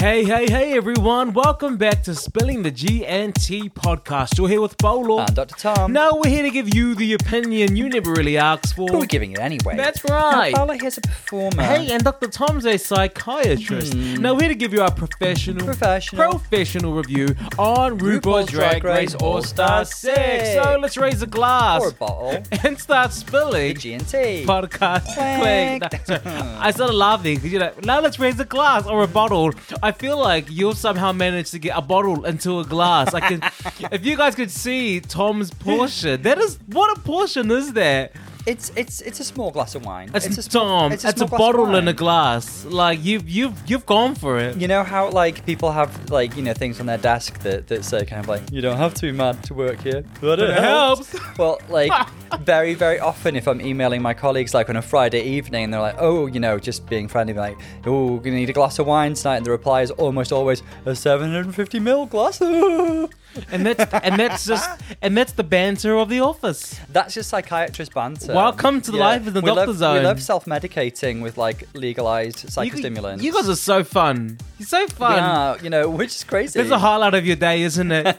Hey, hey, hey, everyone. Welcome back to Spilling the GNT podcast. You're here with Bolo. And Dr. Tom. No, we're here to give you the opinion you never really asked for. But we're giving it anyway. That's right. Now, Paula here's a performer. Hey, and Dr. Tom's a psychiatrist. Hmm. Now, we're here to give you our professional, Professional. professional review on RuPaul's Drag Race All Star 6. So let's raise a glass Or a bottle. and start spilling. G&T. podcast. Clank. Clank. No, sorry. I started laughing because you know now let's raise a glass or a bottle. I feel like you've somehow managed to get a bottle into a glass. I can, if you guys could see Tom's portion, that is what a portion is that? It's it's it's a small glass of wine. It's, a Tom. it's It's, a a, glass of bottle in a glass. Like you've you've you've gone for it. You know how like people have like you know things on their desk that, that say kind of like you don't have to be mad to work here, but, it helps. Well, like very very often if I'm emailing my colleagues like on a Friday evening and they're like, oh, you know, just being friendly, like, oh, gonna need a glass of wine tonight, and the reply is almost always a 750 ml glass. And that's and that's just and that's the banter of the office. That's just psychiatrist banter. Welcome to the life of the we doctor love, zone. We love self-medicating with like legalized You, psychostimulants. you guys are so fun. You're so fun. yeah, you know, which is crazy. It's a highlight of your day, isn't it?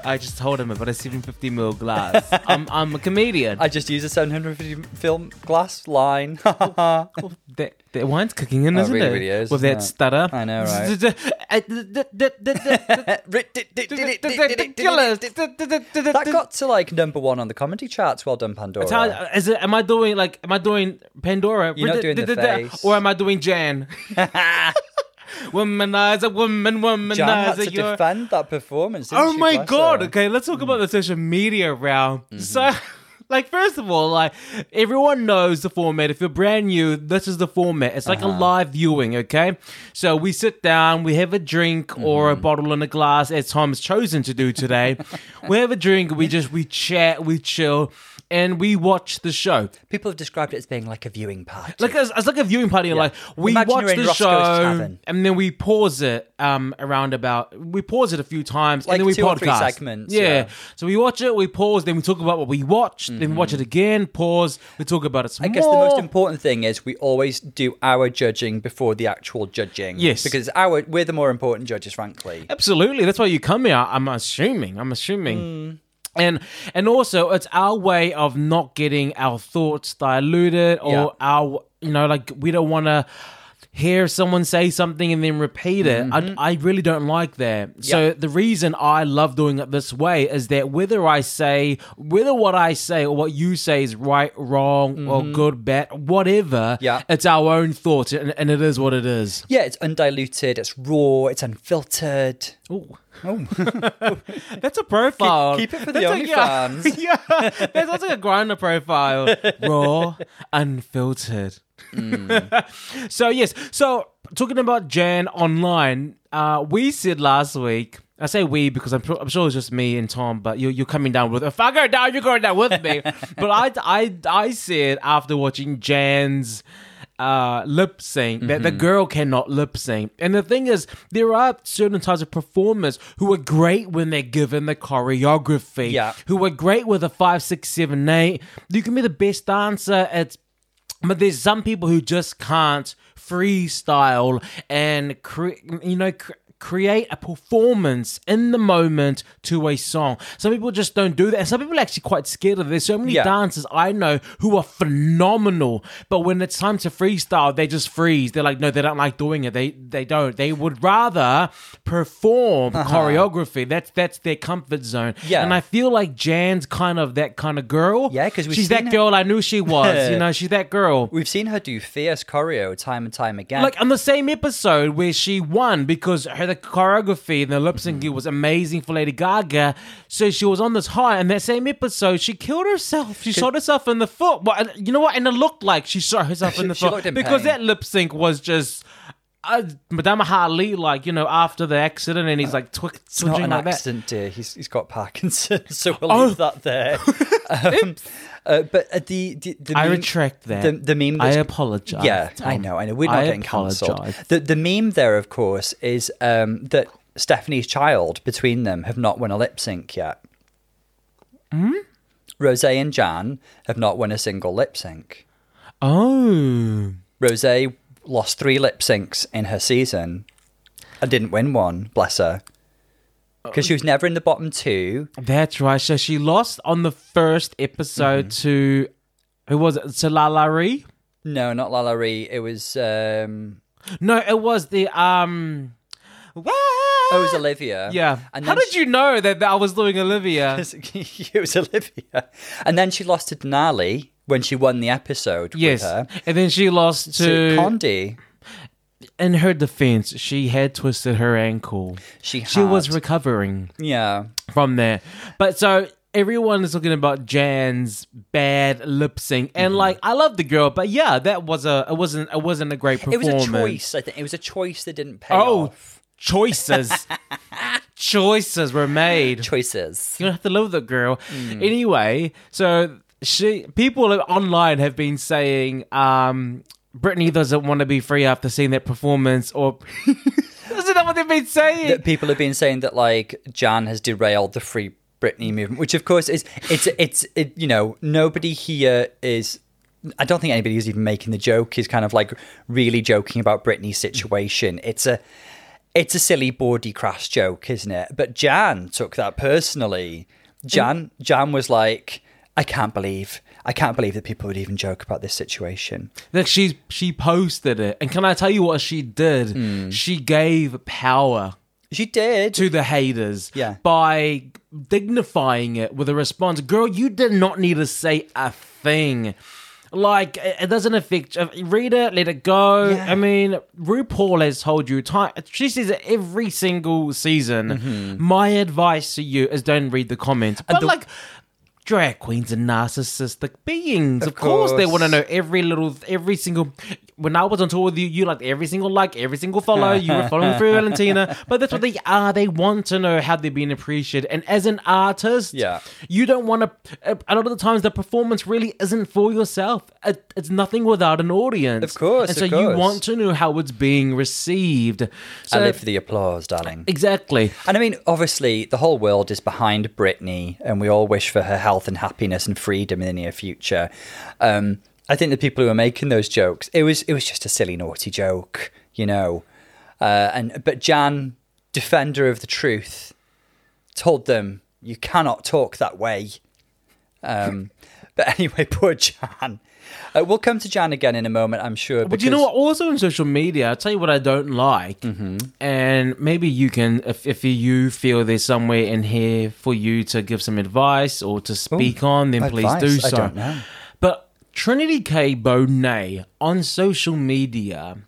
I just told him about a 750 ml glass. I'm, I'm a comedian. I just use a 750 film glass line. that, that wine's cooking in, Oh, isn't really, it? really is, With that it? stutter. I know, that that got to like number one on the comedy charts. Well done, Pandora. Is it? Am I doing like? Am I doing Pandora? You're not doing the face. Or am I doing Jan? womanizer, woman, womanizer. Jan had to you're- defend that performance. Oh my god! Okay, let's talk about the social media round. Mm-hmm. So, like, first of all, like everyone knows the format. If you're brand new, this is the format. It's like a Uh-huh. live viewing. Okay, so we sit down, we have a drink or a Mm-hmm. bottle in a glass, as Tom has chosen to do today. we have a drink, we just we chat, we chill, and we watch the show. People have described it as being like a viewing party. Like it's, it's like a viewing party. Like we Imagine watch the show and then we pause it um around about we pause it a few times Like and then we two or podcast. three segments, Yeah. yeah. So we watch it, we pause, then we talk about what we watched, then we watch it again, pause, we talk about it some I guess the most important thing is we always do our judging before the actual judging. Yes. Because our we're the more important judges, frankly. Absolutely. That's why you come here. I'm assuming. I'm assuming. Hmm. And and also it's our way of not getting our thoughts diluted or Yeah. our you know like we don't want to hear someone say something and then repeat it. I, I really don't like that. So Mm-hmm. The reason I love doing it this way is that whether I say whether what I say or what you say is right, wrong, or good, bad, whatever, Mm-hmm. Yeah. it's our own thoughts and, and it is what it is. Yeah, it's undiluted, it's raw, it's unfiltered. Ooh. Oh, That's a profile. keep it for the That's a- yeah, yeah, that's also a grinder profile. Raw, unfiltered. Mm. so yes, so talking about Jan online, uh, we said last week. I say we because I'm, I'm sure it's just me and Tom, but you're, you're coming down with if I go down, you're going down with me. but I, I, I said after watching Jan's uh, lip sync that Mm-hmm. the girl cannot lip sync. And the thing is, there are certain types of performers who are great when they're given the choreography, Yeah. who are great with a five, six, seven, eight. You can be the best dancer. It's but there's some people who just can't freestyle and cre- you know cr- create a performance in the moment to a song. Some people just don't do that. And some people are actually quite scared of it. There's so many Yeah. dancers I know who are phenomenal, but when it's time to freestyle, they just freeze. They're like, no, they don't like doing it. They they don't. They would rather perform choreography. That's that's their comfort zone. Uh-huh. Yeah. And I feel like Jan's kind of that kind of girl. Yeah, 'cause we've she's that her- girl I knew she was. you know, she's that girl. we've seen her do fierce choreo time and time again. Like on the same episode where she won because her the choreography and the lip Mm-hmm. syncing was amazing for Lady Gaga. So she was on this high, and that same episode she killed herself. She shot herself in the foot. But you know what? And it looked like she shot herself in the foot in because pain. that lip sync was just. Uh, Muhammad Ali, like you know, after the accident, and he's like twi- it's not an like that. accident, dear. He's, he's got Parkinson's, so we'll Oh. leave that there. um, uh, but uh, the, the, the I meme- retract that. The, the meme I apologize. Yeah, I know, I know. We're not I getting cancelled. The the meme there, of course, is um, that Stephanie's child between them have not won a lip sync yet. Hmm? Rose and Jan have not won a single lip sync. Oh, Rose lost three lip syncs in her season. and didn't win one. Bless her. Because she was never in the bottom two. That's right. So she lost on the first episode to who was it? To LaLa Ri? No, not LaLa Ri. It was um No, it was the um. oh, it was Olivia. Yeah. And How did you know that, that I was doing Olivia? it was Olivia. And then she lost to Denali when she won the episode Yes, with her. and then she lost To to. Kandy. in her defense, she had twisted her ankle. She She was recovering Yeah. from there, but so everyone is talking about Jan's bad lip sync, and Mm-hmm. like I love the girl, but yeah, that was a it wasn't it wasn't a great performance. It was a choice, I think. It was a choice that didn't pay Oh, off. choices, choices were made. Choices. You don't have to live with the girl. Mm. Anyway, so she people online have been saying um Britney doesn't want to be free after seeing that performance or Isn't that what they've been saying? that people have been saying that like Jan has derailed the free Britney movement, which of course is it's it's it, you know nobody here is. I don't think anybody who's even making the joke is kind of like really joking about Britney's situation. It's a it's a silly bawdy crash joke, isn't it? But Jan took that personally. Jan Jan was like, I can't believe I can't believe that people would even joke about this situation. Like she's she posted it. And can I tell you what she did? Hmm. She gave power She did. to the haters Yeah. by dignifying it with a response. Girl, you did not need to say a thing. Like it doesn't affect. Read it, let it go. Yeah. I mean, RuPaul has told you time. She says it every single season. Mm-hmm. My advice to you is don't read the comments. But the- like. Drag queens are narcissistic beings. Of, Of course. they want to know every little, every single. When I was on tour with you, you liked every single like, every single follow. You were following through Valentina. But that's what they are. They want to know how they're being appreciated. And as an artist, Yeah. you don't want to. A lot of the times, the performance really isn't for yourself. It, it's nothing without an audience. Of course, And so of you want to know how it's being received. I live for the applause, darling. exactly. And I mean, obviously, the whole world is behind Britney, and we all wish for her health and happiness and freedom in the near future. Um, I think the people who are making those jokes, it was it was just a silly, naughty joke, you know. Uh, and but Jan, defender of the truth, told them you cannot talk that way. Um, but anyway, poor Jan. Uh, we'll come to Jan again in a moment, I'm sure. But you know what? Also on social media, I'll tell you what I don't like. Mm-hmm. And maybe you can, if, if you feel there's somewhere in here for you to give some advice or to speak on, then please do advice? I so. Don't know. But Trinity K. Bonet on social media,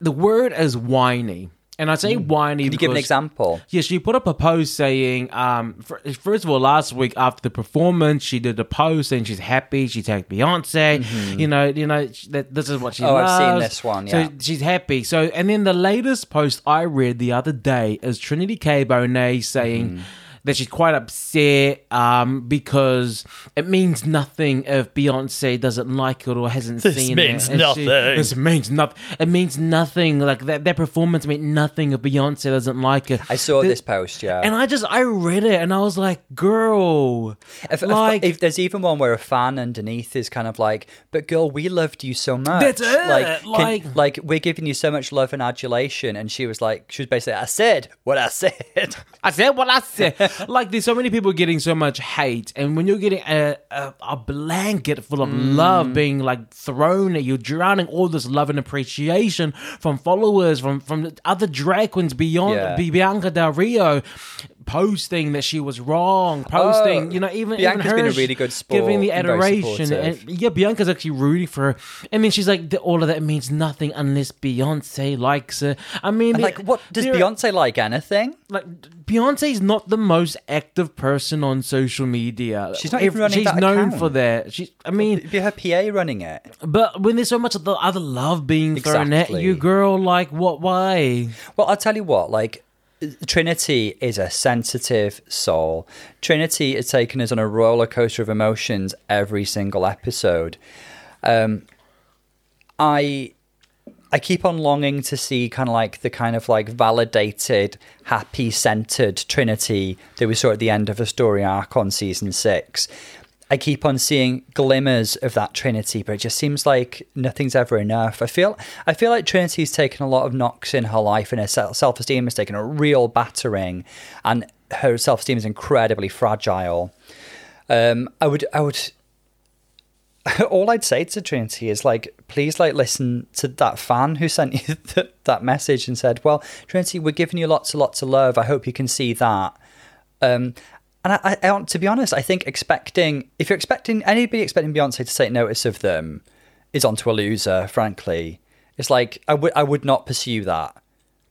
the word is whiny. And I say whiny Mm. Can you give an example? yeah, she put up a post saying, um, fir- first of all, last week after the performance, she did a post saying she's happy. She tagged Beyonce. You know, you know that this is what she Mm-hmm. Oh, I've seen this one, yeah. So she's happy. So, and then the latest post I read the other day is Trinity K. Bonet saying. Mm-hmm. That she's quite upset um, because it means nothing if Beyonce doesn't like it or hasn't This seen means it. And she- nothing. this means nothing. It means nothing. Like that, that performance meant nothing if Beyonce doesn't like it. I saw The- this post, yeah. and I just I read it and I was like, girl, If, if- like if, there's even one where a fan underneath is kind of like, "But girl, we loved you so much. That's it, Like, can- like- like we're giving you so much love and adulation." And she was like, "She was basically, I said what I said." I said what I said. like there's so many people getting so much hate, and when you're getting a a, a blanket full of Mm. love being like thrown at you, drowning all this love and appreciation from followers, from from other drag queens beyond Yeah. Bianca Del Rio. Posting that she was wrong, posting, Oh, you know, even Bianca's even her been a really good sport giving the adoration, supportive. and yeah, Bianca's actually rooting for her. I mean, she's like, "The- all of that means nothing unless Beyonce likes her. I mean, the- like, what does Beyonce like? Anything? like Beyonce's not the most active person on social media. She's not even If- running She's that known account. for that. She's. I mean, It'd be her PA running it. but when there's so much of the other love being thrown at you, girl, like what? Why? Well, I'll tell you what, like Trinity is a sensitive soul. Trinity has taken us on a roller coaster of emotions every single episode. Um, I I keep on longing to see kind of like the kind of like validated, happy centered Trinity that we saw at the end of a story arc on season six. I keep on seeing glimmers of that Trinity, but it just seems like nothing's ever enough. I feel I feel like Trinity's taken a lot of knocks in her life, and her self esteem has taken a real battering, and her self esteem is incredibly fragile. Um, I would I would all I'd say to Trinity is like, please, like, listen to that fan who sent you th- that message and said, "Well, Trinity, we're giving you lots and lots of love. I hope you can see that." Um, and I, I, I, to be honest, I think expecting if you're expecting anybody expecting Beyonce to take notice of them is onto a loser. Frankly, it's like I would I would not pursue that.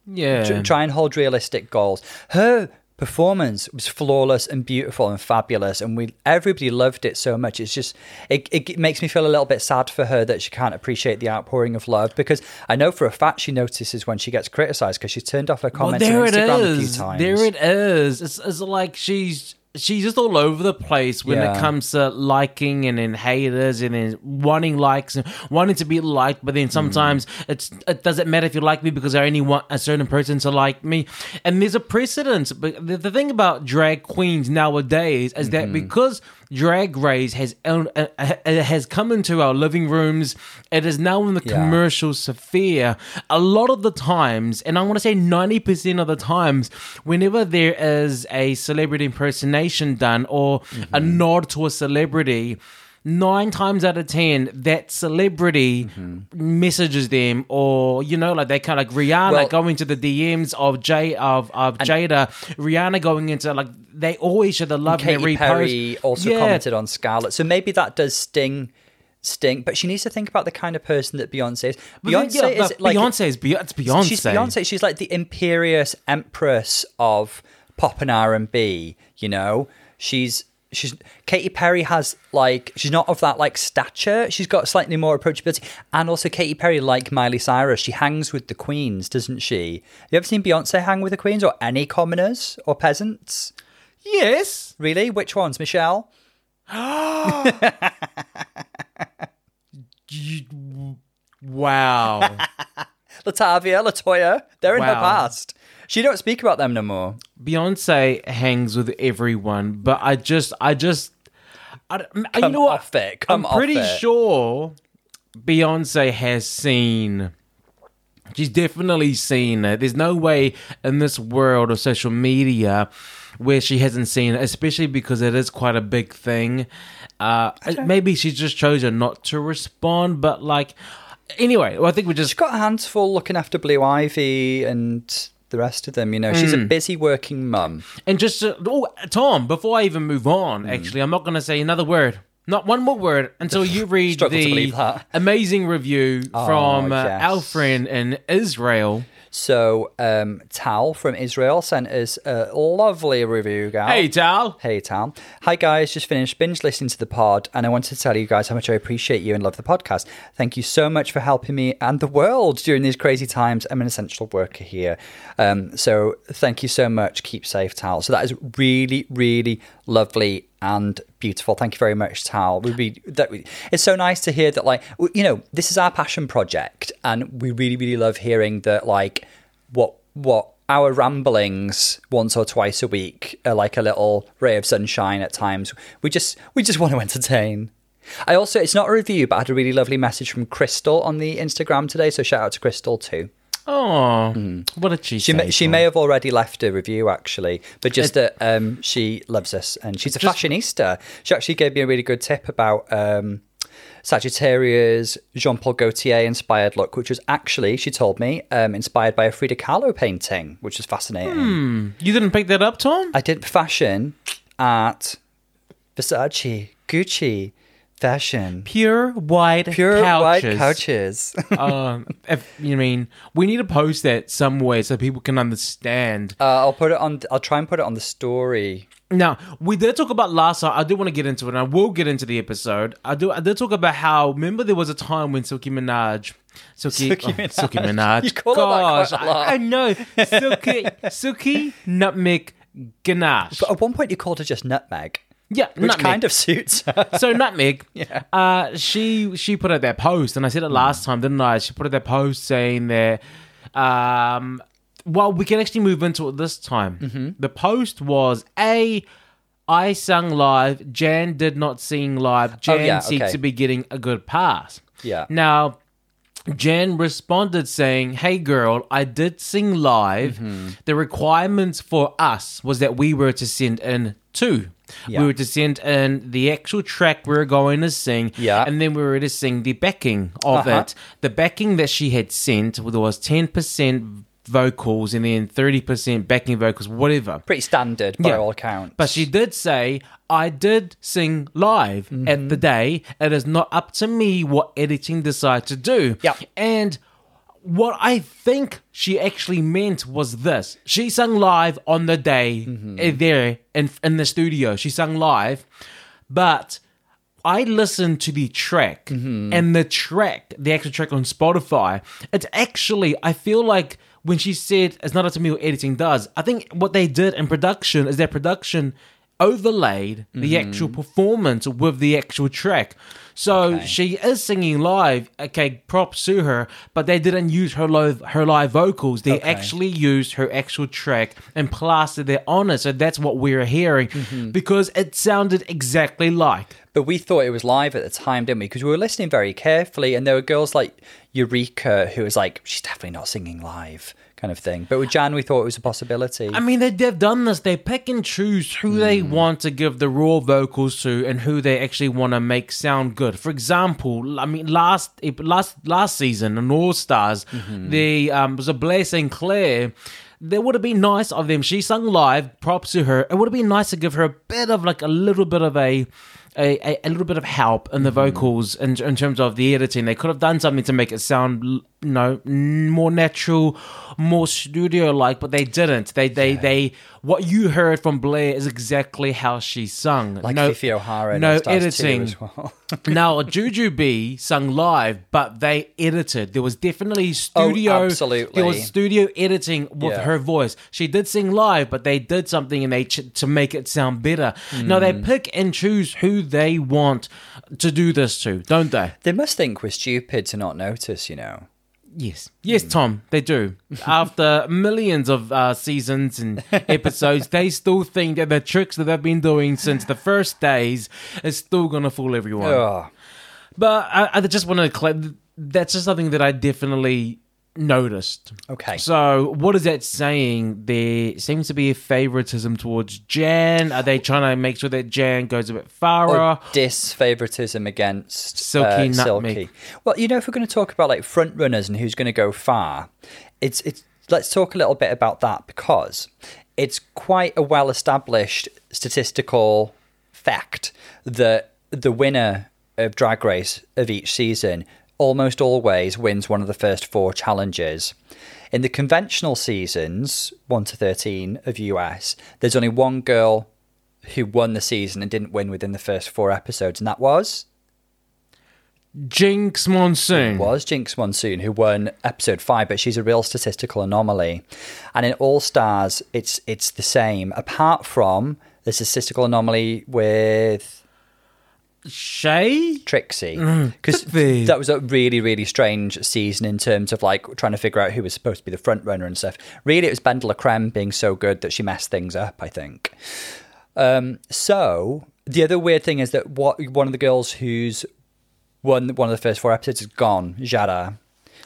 Yeah, Tr- try and hold realistic goals. Her performance was flawless and beautiful and fabulous and we everybody loved it so much it's just it, it makes me feel a little bit sad for her that she can't appreciate the outpouring of love because i know for a fact she notices when she gets criticized because she's turned off her comments well, there on instagram it a few times There it is. It's, it's like she's she's just all over the place when Yeah. it comes to liking and then haters and then wanting likes and wanting to be liked. But then sometimes mm. it's it doesn't matter if you like me because I only want a certain person to like me. And there's a precedent. But the, the thing about drag queens nowadays is that mm-hmm. because drag race has uh, uh, has come into our living rooms, it is now in the Yeah. commercial sphere. A lot of the times, and I want to say ninety percent of the times, whenever there is a celebrity impersonation done or a nod to a celebrity. Nine times out of ten, that celebrity mm-hmm. messages them, or you know, like they kind of like Rihanna Well- going to the DMs of Jay of of Jada, Rihanna going into like they always show the love katy repost. perry also Yeah, commented on scarlett so maybe that does sting sting but she needs to think about the kind of person that beyonce is but beyonce yeah, is like Beyonce is. It's Beyonce. She's Beyonce. She's like the imperious empress of pop and R and B. You know, she's she's Katy Perry has like she's not of that like stature. She's got slightly more approachability, and also Katy Perry, like Miley Cyrus, she hangs with the queens, doesn't she? You ever seen Beyonce hang with the queens or any commoners or peasants? Yes. Really, which ones, Michelle? Wow. Latavia, Latoya, they're in her past. She don't speak about them no more. Beyonce hangs with everyone, but I just, I just, I, don't- you know what? off it. I'm pretty it. sure Beyonce has seen. She's definitely seen it. There's no way in this world of social media where she hasn't seen it, especially because it is quite a big thing. Uh, maybe she just chosen not to respond, but like, anyway, well, I think we just She's got hands full looking after Blue Ivy and the rest of them. You know, she's a busy working mum. And just to, oh, Tom, before I even move on, Hmm. actually, I'm not going to say another word. Not one more word until you read Struggle to the that. amazing review from uh, yes. our friend in Israel. So, um, Tal from Israel sent us a lovely review, gal. Hey, Tal. Hey, Tal. Hi, guys. Just finished binge listening to the pod, and I wanted to tell you guys how much I appreciate you and love the podcast. Thank you so much for helping me and the world during these crazy times. I'm an essential worker here. Um, so, thank you so much. Keep safe, Tal. So, that is really, really lovely and beautiful. Thank you very much, Tal. We'd be, that, it's so nice to hear that, like, you know, this is our passion project, and we really, really love hearing that, like, what what our ramblings once or twice a week are like a little ray of sunshine at times. We just we just want to entertain. I also it's not a review, but I had a really lovely message from Crystal on the Instagram today. So shout out to Crystal too. Oh, what did she, Hmm. She say? may, she may have already left a review actually, but just that um, she loves us and she's a Just- fashionista. She actually gave me a really good tip about um, Sagittarius Jean Paul Gaultier inspired look, which was actually she told me um, inspired by a Frida Kahlo painting, which is fascinating. You didn't pick that up, Tom? I did fashion at Versace, Gucci, fashion, Pure white pure white couches. couches. uh, if you mean we need to post that somewhere so people can understand. uh, I'll put it on. I'll try and put it on the story. Now we did talk about last time. I do want to get into it. and I will get into the episode. I do. I did talk about how. Remember, there was a time when Silky Minaj, Silky, Silky oh, Minaj. Silky Minaj. You call her that Gosh, a lot. I, I know. Silky, Silky Nutmeg Ganache. But at one point, you called her just Nutmeg, Yeah, which Nutmeg. kind of suits her. so nutmeg. Yeah. Uh, she she put out that post, and I said it last time, didn't I? She put out that post saying that. Um, well, we can actually move into it this time. The post was a I sung live. Jan did not sing live. Jan Oh, yeah, seems okay. to be getting a good pass. Yeah. Now, Jan responded saying, Hey girl, I did sing live. Mm-hmm. The requirements for us was that we were to send in two. Yeah. We were to send in the actual track we were going to sing, Yeah. and then we were to sing the backing of Uh-huh. it. The backing that she had sent was 10% vocals and then 30% backing vocals, whatever. Pretty standard by Yeah. all accounts. But she did say, I did sing live Mm-hmm. at the day. It is not up to me what editing decide to do. Yep. And what I think she actually meant was this. She sung live on the day Mm-hmm. eh, there in, in the studio. She sung live, but I listened to the track Mm-hmm. and the track, the actual track on Spotify. It's actually, I feel like when she said it's not up to me what editing does, I think what they did in production is their production overlaid the Mm-hmm. actual performance with the actual track. So Okay. she is singing live. Okay, props to her, but they didn't use her live her live vocals. They Okay. actually used her actual track and plastered it on it. So that's what we're hearing Mm-hmm. because it sounded exactly like. But we thought it was live at the time, didn't we? Because we were listening very carefully, and there were girls like Eureka who was like, "She's definitely not singing live," kind of thing. But with Jan, we thought it was a possibility. I mean, they, they've done this. They pick and choose who they Hmm. want to give the raw vocals to and who they actually want to make sound good. For example, I mean, last last last season in All Stars, Mm-hmm. the um, was a Blair St. Clair. There would have been nice of them. She sung live. Props to her. It would have been nice to give her a bit of like a little bit of a. A, a, a little bit of help in the Mm-hmm. vocals in, in terms of the editing. They could have done something to make it sound, you know, more natural, more studio like, but they didn't. They they they what you heard from Blair is exactly how she sung. like no, Phi Phi O'Hara, no All Stars 2 editing. well. now Jujubee sung live, but they edited. There was definitely studio. Oh, absolutely. There was studio editing with Yeah. her voice. She did sing live, but they did something and they ch- to make it sound better. Now Hmm. they pick and choose who they want to do this to, don't they? they must think we're stupid to not notice, you know. Yes, yes, Tom, they do. After millions of uh, seasons and episodes, they still think that the tricks that they've been doing since the first days is still gonna fool everyone. Oh, But I, I just want to cl- that's just something that I definitely noticed. okay. So what is that saying? There seems to be a favoritism towards Jan. Are they trying to make sure that Jan goes a bit farther? or disfavoritism against Silky uh. Silky. Well, you know, if we're going to talk about like front runners and who's going to go far, it's it's let's talk a little bit about that because it's quite a well established statistical fact that the winner of Drag Race of each season almost always wins one of the first four challenges. In the conventional seasons, 1 to 13 of US, there's only one girl who won the season and didn't win within the first four episodes, and that was Jinkx Monsoon. was Jinkx Monsoon, who won episode five, but she's a real statistical anomaly. And in All Stars, it's it's the same, apart from the statistical anomaly with Shay? Trixie, because could be. that was a really really strange season in terms of like trying to figure out who was supposed to be the front runner and stuff. Really, it was BenDeLaCreme being so good that she messed things up. I think. Um, so the other weird thing is that what one of the girls who's won one of the first four episodes is gone, Jada.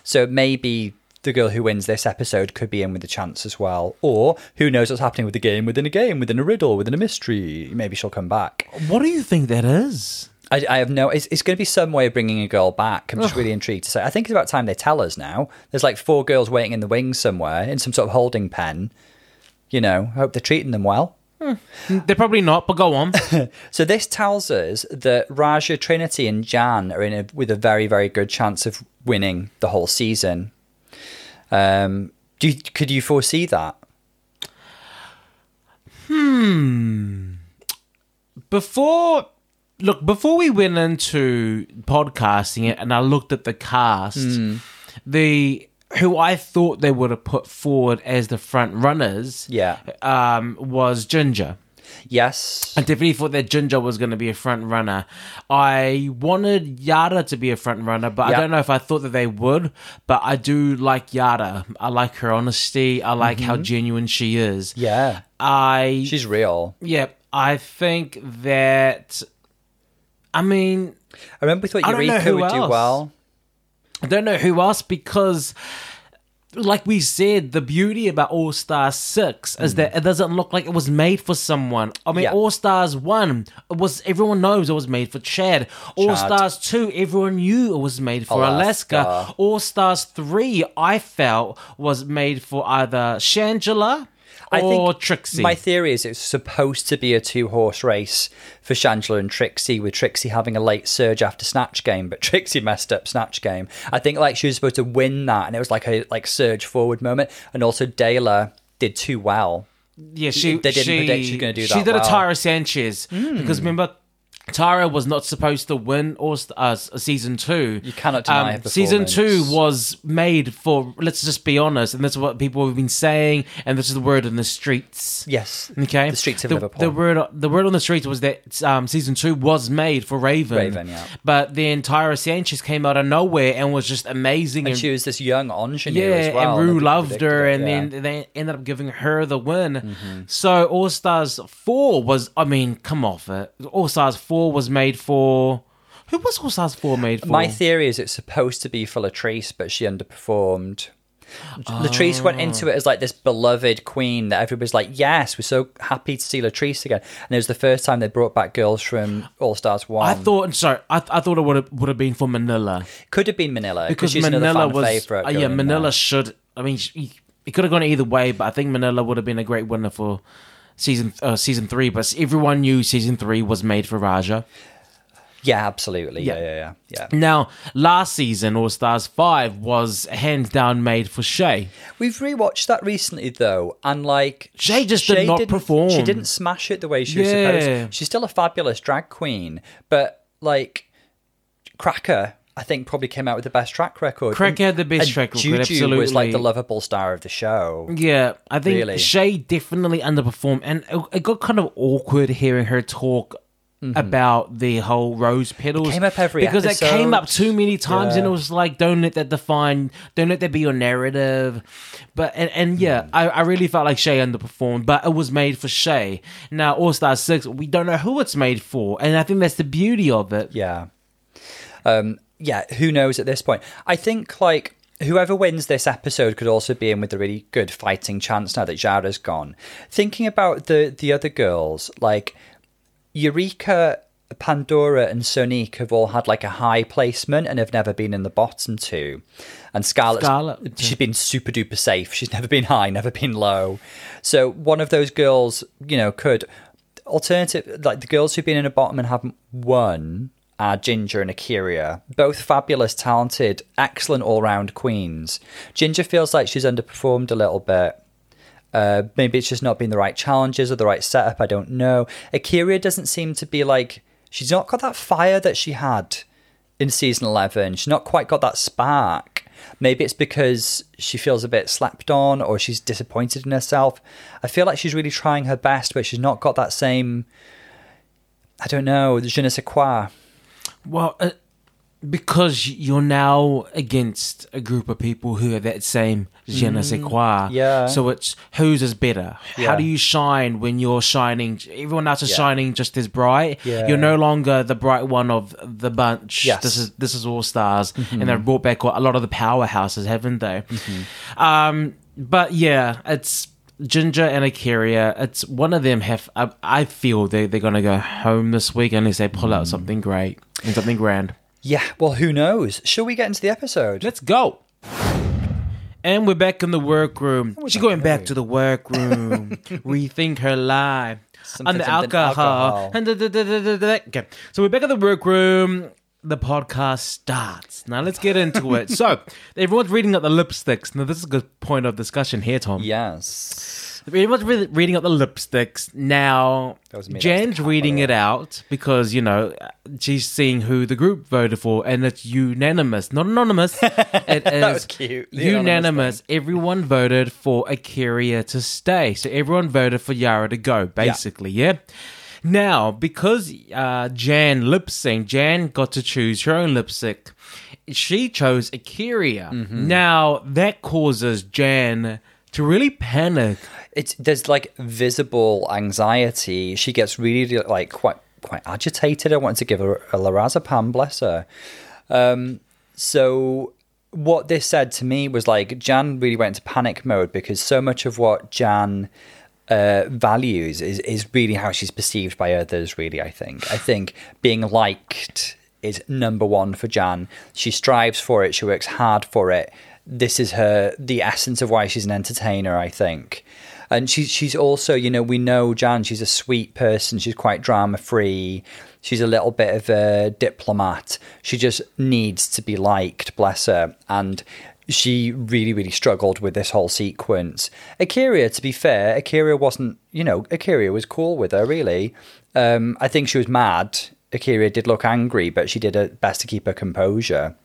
So maybe the girl who wins this episode could be in with a chance as well. Or who knows what's happening with the game within a game, within a riddle, within a mystery. Maybe she'll come back. What do you think that is? I, I have no. It's, it's going to be some way of bringing a girl back. I'm just really intrigued to say. I think it's about time they tell us now. There's like four girls waiting in the wings somewhere in some sort of holding pen. You know, I hope they're treating them well. They're probably not, but go on. So this tells us that Ra'Jah, Trinity, and Jan are in a, with a very, very good chance of winning the whole season. Um, do you, could you foresee that? Hmm. Before look before we went into podcasting it and i looked at the cast Hmm. the who i thought they would have put forward as the front runners Yeah. um was ginger Yes. I definitely thought that Ginger was going to be a front runner. I wanted Yara to be a front runner, but Yeah. I don't know if I thought that they would. But I do like Yara. I like her honesty. I like how genuine she is. Yeah. I She's real. yeah, I think that. I mean, I remember we thought Eureka who would do well. I don't know who else because, like we said, the beauty about All Stars 6 is that it doesn't look like it was made for someone. I mean, Mm. Yeah. All Stars 1 was everyone knows it was made for Chad. All Stars 2, everyone knew it was made for Alaska. Alaska. All Stars 3, I felt, was made for either Shangela I or think Trixie. My theory is it's supposed to be a two horse race for Shangela and Trixie, with Trixie having a late surge after Snatch Game, but Trixie messed up Snatch Game. I think like she was supposed to win that, and it was like a like surge forward moment, and also Dela did too well. Yeah, she They didn't she, predict she was gonna do that. She did a well. Hmm. Tyra Sanchez because remember. Tyra was not supposed to win or uh, season two. You cannot deny her season two was made for. Let's just be honest, and that's what people have been saying, and this is the word in the streets. Yes, Okay, the streets of the, Liverpool. The word, the word on the streets was that um, season two was made for Raven. Raven, yeah. But then Tyra Sanchez came out of nowhere and was just amazing. and she was this young ingenue Yeah, as well. and Ru loved her, and yeah. Mm-hmm. then they ended up giving her the win. So All Stars Four was, I mean, come off it. All Stars Four was made for who was All Stars Four made for? My theory is it's supposed to be for Latrice, but she underperformed. Latrice went into it as like this beloved queen that everybody's like, yes, we're so happy to see Latrice again. And it was the first time they brought back girls from All Stars One. I thought, sorry, I, I thought it would have would have been for Manila could have been Manila because she's Manila fan was, favorite. uh, yeah, Manila should. I mean, she, it could have gone either way, but I think Manila would have been a great winner for season uh, season three. But everyone knew season three was made for Raja. Yeah, absolutely. Yeah, yeah, yeah, yeah. Now, last season, All Stars 5 was hands down made for Shea. We've rewatched that recently though, and like Shea just did not perform. She didn't smash it the way she was Yeah. supposed. She's still a fabulous drag queen, but like Cracker, I think probably came out with the best track record. Cracker had the best And track record, Juju was like the lovable star of the show. Yeah, I think Really? Shea definitely underperformed, and it, it got kind of awkward hearing her talk. About the whole rose petals Mm-hmm. came up every because it came up too many times, and it was like, don't let that define, don't let that be your narrative. But and, and yeah, Mm. I, I really felt like Shea underperformed, but it was made for Shea. Now All Star Six, we don't know who it's made for, and I think that's the beauty of it. Yeah. Um, yeah, who knows at this point? I think like whoever wins this episode could also be in with a really good fighting chance now that Jara's gone. Thinking about the the other girls, like Eureka, Pandora, and Sonique have all had like a high placement and have never been in the bottom two. And Scarlett's Scarlett, she's been super duper safe. She's never been high, never been low. So one of those girls, you know, could alternative like the girls who've been in a bottom and haven't won are Ginger and Akira, both fabulous, talented, excellent all-round queens. Ginger feels like she's underperformed a little bit. Uh, maybe it's just not been the right challenges or the right setup. I don't know. Akira doesn't seem to be like she's not got that fire that she had in season eleven. She's not quite got that spark. Maybe it's because she feels a bit slapped on or she's disappointed in herself. I feel like she's really trying her best, but she's not got that same. I don't know, je ne sais quoi. Well, uh, because you're now against a group of people who are that same je ne sais quoi. Mm, yeah. So it's whose is better? How do you shine when you're shining? Everyone else is Yeah. shining just as bright. Yeah. You're no longer the bright one of the bunch. Yes. Mm-hmm. This is this is all stars, and they've brought back a lot of the powerhouses, haven't they? Um, but yeah, it's. Ginger and Akira, it's one of them have. I, I feel they they're gonna go home this week unless they pull out something hmm. great and something grand. Yeah, well, who knows? Shall we get into the episode? Let's go. And we're back in the workroom. She's going back to the workroom. Rethink her life. Something, the alcohol. alcohol. Okay. So we're back in the workroom. The podcast starts. Now let's get into it. So everyone's reading up the lipsticks. Now this is a good point of discussion here, Tom. Yes. Everyone's re- reading up the lipsticks. Now, That was me, that was Jan's reading it out because, you know, she's seeing who the group voted for and it's unanimous, not anonymous. It is cute, the unanimous. Everyone voted for Akira to stay. So everyone voted for Yara to go, basically, yeah? Now, because uh, Jan lip synced, Jan got to choose her own lipstick. She chose Akira. Mm-hmm. Now, that causes Jan to really panic. it's there's like visible anxiety. She gets really like quite quite agitated. I wanted to give her a lorazepam, bless her. Um, so what this said to me was like Jan really went into panic mode because so much of what Jan uh, values is is really how she's perceived by others. Really, I think. I think being liked is number one for Jan. She strives for it. She works hard for it. This is her the essence of why she's an entertainer. I think. And she's she's also, you know, we know Jan. She's a sweet person. She's quite drama free. She's a little bit of a diplomat. She just needs to be liked, bless her. And she really, really struggled with this whole sequence. Akira, to be fair, Akira wasn't, you know, Akira was cool with her, really. Um, I think she was mad. Akira did look angry, but she did her best to keep her composure.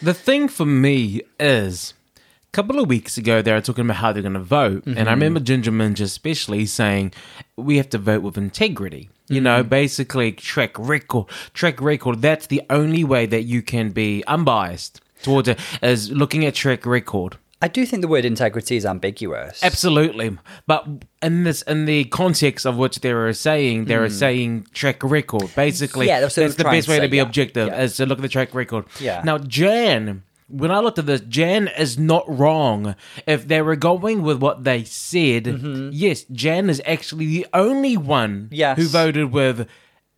The thing for me is, a couple of weeks ago, they were talking about how they're going to vote. And I remember Ginger Minj especially saying, we have to vote with integrity. You know, basically, track record, track record. That's the only way that you can be unbiased towards it, is looking at track record. I do think the word integrity is ambiguous. Absolutely, but in this, in the context of which they are saying, they were saying track record. Basically. Yeah, that's that's the best way say, to be yeah. objective Yeah. is to look at the track record. Yeah. Now, Jan, when I looked at this, Jan is not wrong. If they were going with what they said, yes, Jan is actually the only one Mm-hmm. Yes. who voted with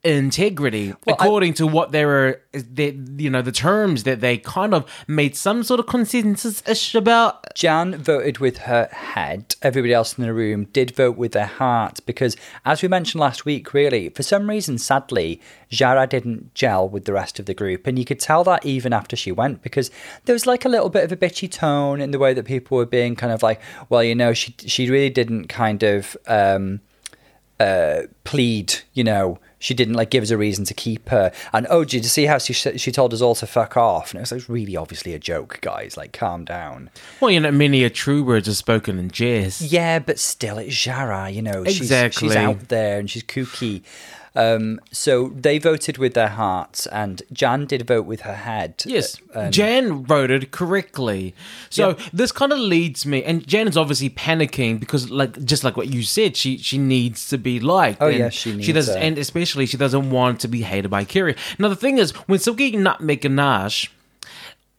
integrity Well, I- according to what they were the you know the terms that they kind of made some sort of consensus ish about Jan voted with her head. Everybody else in the room did vote with their heart because, as we mentioned last week, really, for some reason, sadly, Jara didn't gel with the rest of the group. And you could tell that even after she went because there was like a little bit of a bitchy tone in the way that people were being kind of like, well, you know, she, she really didn't kind of um, uh, plead, you know. She didn't like give us a reason to keep her. And oh, did you see how she she told us all to fuck off? And it was like really obviously a joke, guys. Like, calm down. well you know many a true words are spoken in jest Yeah, but still, it's Jara, you know. She's, Exactly. she's out there and she's kooky. Um, so they voted with their hearts, and Jan did vote with her head. Yes, Um, Jan voted correctly. So this kind of leads me, and Jan is obviously panicking because, like, just like what you said, she she needs to be liked. Oh, and yes, she She does, and especially she doesn't want to be hated by Kiri. Now the thing is, when Silky Nutmeg Ganache.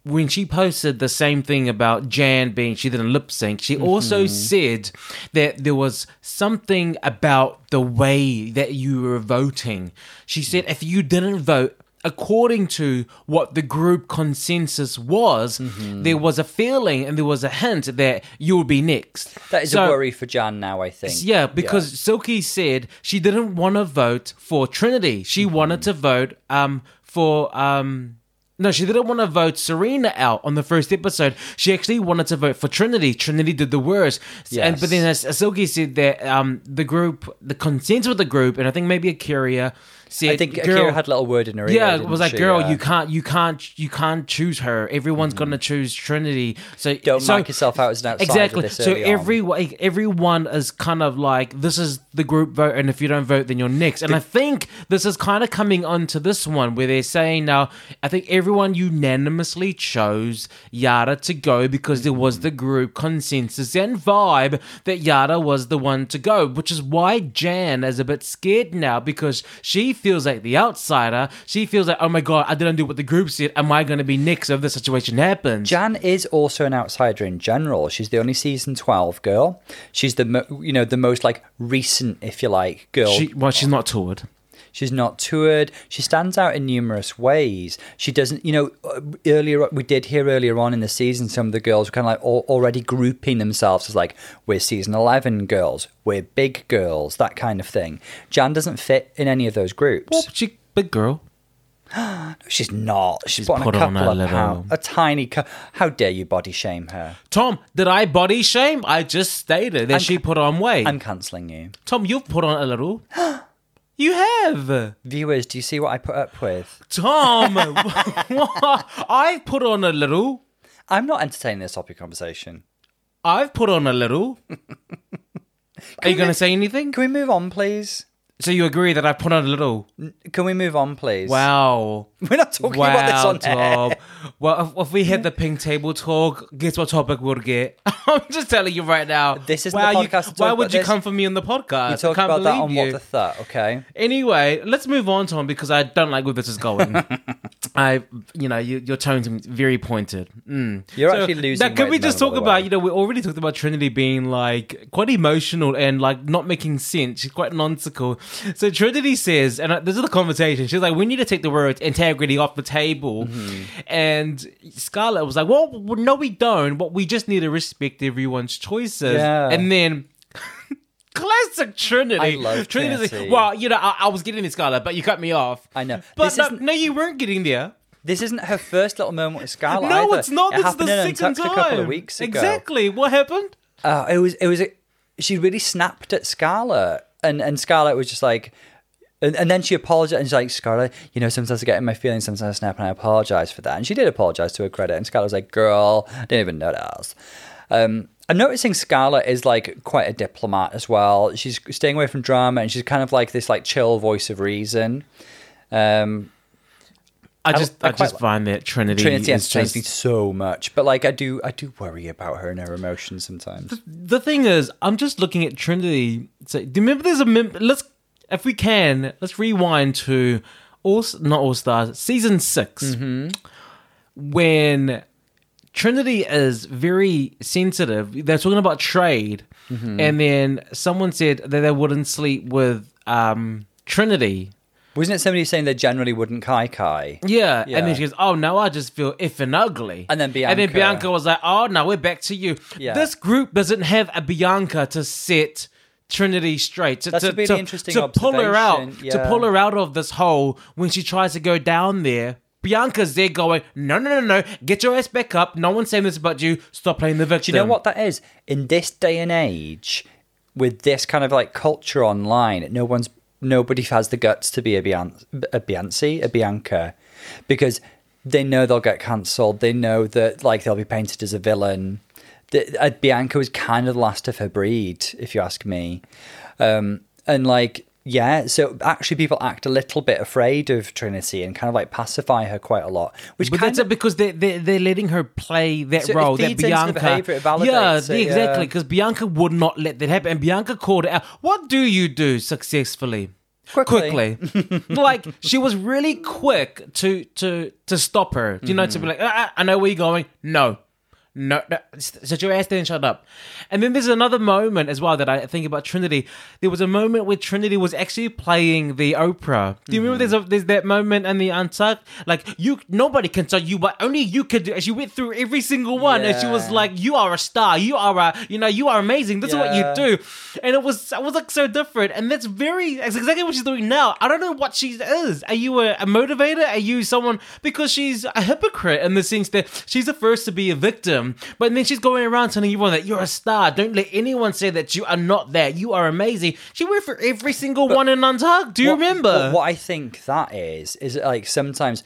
When she posted the same thing about Jan being she didn't lip sync, she also Mm-hmm. said that there was something about the way that you were voting. She said if you didn't vote according to what the group consensus was, Mm-hmm. there was a feeling and there was a hint that you would be next. that is So- a worry for Jan now, I think. yeah, because Silky said she didn't want to vote for Trinity. She Mm-hmm. wanted to vote um for um no, she didn't want to vote Serena out on the first episode. She actually wanted to vote for Trinity. Trinity did the worst. And but then as, Silky said that um the group the consensus of the group and I think maybe Akira said I think girl, Akira had a little word in her ear. yeah, it was like, she? girl, Yeah. you can't, you can't, you can't choose her. Everyone's gonna mm. choose Trinity. So. Don't so, mark yourself out as an outsider Exactly. So on. every everyone is kind of like, this is the group vote, and if you don't vote, then you're next. And I think this is kind of coming onto this one where they're saying now, I think everyone unanimously chose Yara to go because there was mm. the group consensus and vibe that Yara was the one to go, which is why Jan is a bit scared now because she feels like the outsider. She feels like, oh my god, I didn't do what the group said. Am I going to be next if this situation happens? Jan is also an outsider in general. She's the only season twelve girl. She's the mo- you know the most like recent, if you like, girl. She, well, she's not toured. She's not toured. She stands out in numerous ways. She doesn't, you know, earlier, we did hear earlier on in the season, some of the girls were kind of like al- already grouping themselves as like, we're season 11 girls, we're big girls, that kind of thing. Jan doesn't fit in any of those groups. Well, she big girl. no, She's not. She's, She's put on a put on couple a of little- pounds. A tiny, cu- how dare you body shame her? Tom, did I body shame? I just stated that I'm she put on weight. I'm cancelling you. Tom, you've put on a little. you have. Viewers, do you see what I put up with? Tom, what? I've put on a little. I'm not entertaining this topic conversation. I've put on a little. Are you going to say anything? Can we move on, please? So you agree that I put on a little? Can we move on, please? Wow. We're not talking about this on air. Well, if, if we hit the pink table talk, guess what topic we'll get? I'm just telling you right now. This isn't wow, the you- podcast talk why would you this. come for me on the podcast? We talked about that on you. What the Thut, okay? Anyway, let's move on, Tom, because I don't like where this is going. I, you know, you, your tone's very pointed. Mm. You're actually losing Now, can we just talk about? way. You know, we already talked about Trinity being like quite emotional and like not making sense. She's quite nonsensical. So Trinity says, and this is the conversation. She's like, "We need to take the word integrity off the table," Mm-hmm. and Scarlet was like, "Well, no, we don't. But we just need to respect everyone's choices." Yeah. And then. Classic Trinity. I love like, Trinity. well, you know, I, I was getting this, Scarlet, but you cut me off. I know. But no, no, you weren't getting there. This isn't her first little moment with Scarlet. No, either. it's not. It This is happened the in second Untucked time. a couple of weeks ago. Exactly. What happened? Uh, it was. It was. A, she really snapped at Scarlet, and and Scarlet was just like. And, and then she apologized, and she's like, Scarlet, you know, sometimes I get in my feelings, sometimes I snap, and I apologize for that. And she did apologize to her credit. And Scarlet was like, girl, I didn't even notice. Um, I'm noticing Scarlet is like quite a diplomat as well. She's staying away from drama, and she's kind of like this like chill voice of reason. Um, I just, I I, quite just like- find that Trinity, Trinity is just. me so much, but like I do, I do worry about her and her emotions sometimes. The thing is, I'm just looking at Trinity. Say, do you remember there's a mem- let's, if we can, let's rewind to all not All Stars season 6 Mm-hmm. when Trinity is very sensitive. They're talking about trade, Mm-hmm. and then someone said that they wouldn't sleep with um, Trinity. Wasn't it somebody saying they generally wouldn't kai kai? Yeah. Yeah. and then she goes, "Oh no, I just feel effing ugly." And then and then Bianca- Bianca was like, "Oh no, we're back to you." Yeah. This group doesn't have a Bianca to set Trinity straight. To, That's to, a really to- interesting to pull her out, observation, to pull her out of this hole when she tries to go down there. Bianca's there going, "No, no, no, no, get your ass back up. No one's saying this about you. Stop playing the victim." Do you know what that is? In this day and age, with this kind of like culture online, no one's nobody has the guts to be a Beyonce, a Beyonce, a Bianca, because they know they'll get cancelled. They know that like they'll be painted as a villain. The, uh, Bianca was kind of the last of her breed, if you ask me. Um, and like, yeah, so actually, people act a little bit afraid of Trinity and kind of like pacify her quite a lot, which But kind that's of because they they they're letting her play that So role. That feeds into the Bianca, behaviour, it yeah, it, exactly. yeah. Because Bianca would not let that happen, and Bianca called it out. What do you do successfully? Quickly. Quickly, like she was really quick to to to stop her. You know, to be like, "Ah, ah, I know where you're going. No, no, no, sit your ass there and shut up. And then there's another moment as well that I think about Trinity. There was a moment where Trinity was actually playing the Oprah. Do you remember mm-hmm. there's a, there's that moment in the Untucked? Like you, nobody can tell you, but only you could. do- She went through every single one, and she was like, "You are a star. You are a, you know, you are amazing. This Yeah. is what you do." And it was, it was like so different. And that's very, that's exactly what she's doing now. I don't know what she is. Are you a, a motivator? Are you someone because she's a hypocrite in the sense that she's the first to be a victim, but then she's going around telling everyone that you're a star. Don't let anyone say that you are not there. You are amazing. She went for every single one in Untucked. Do you What- remember? What, what I think that is is like sometimes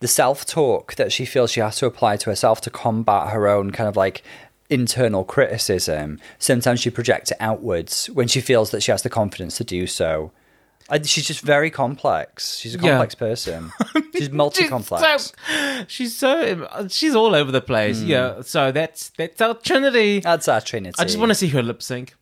the self talk that she feels she has to apply to herself to combat her own kind of like internal criticism. Sometimes she projects it outwards when she feels that she has the confidence to do so. I, she's just very complex. She's a Yeah. complex person. She's multi complex. She's so, she's so she's all over the place. Mm. Yeah. So that's that's our Trinity. That's our Trinity. I just want to see her lip sync.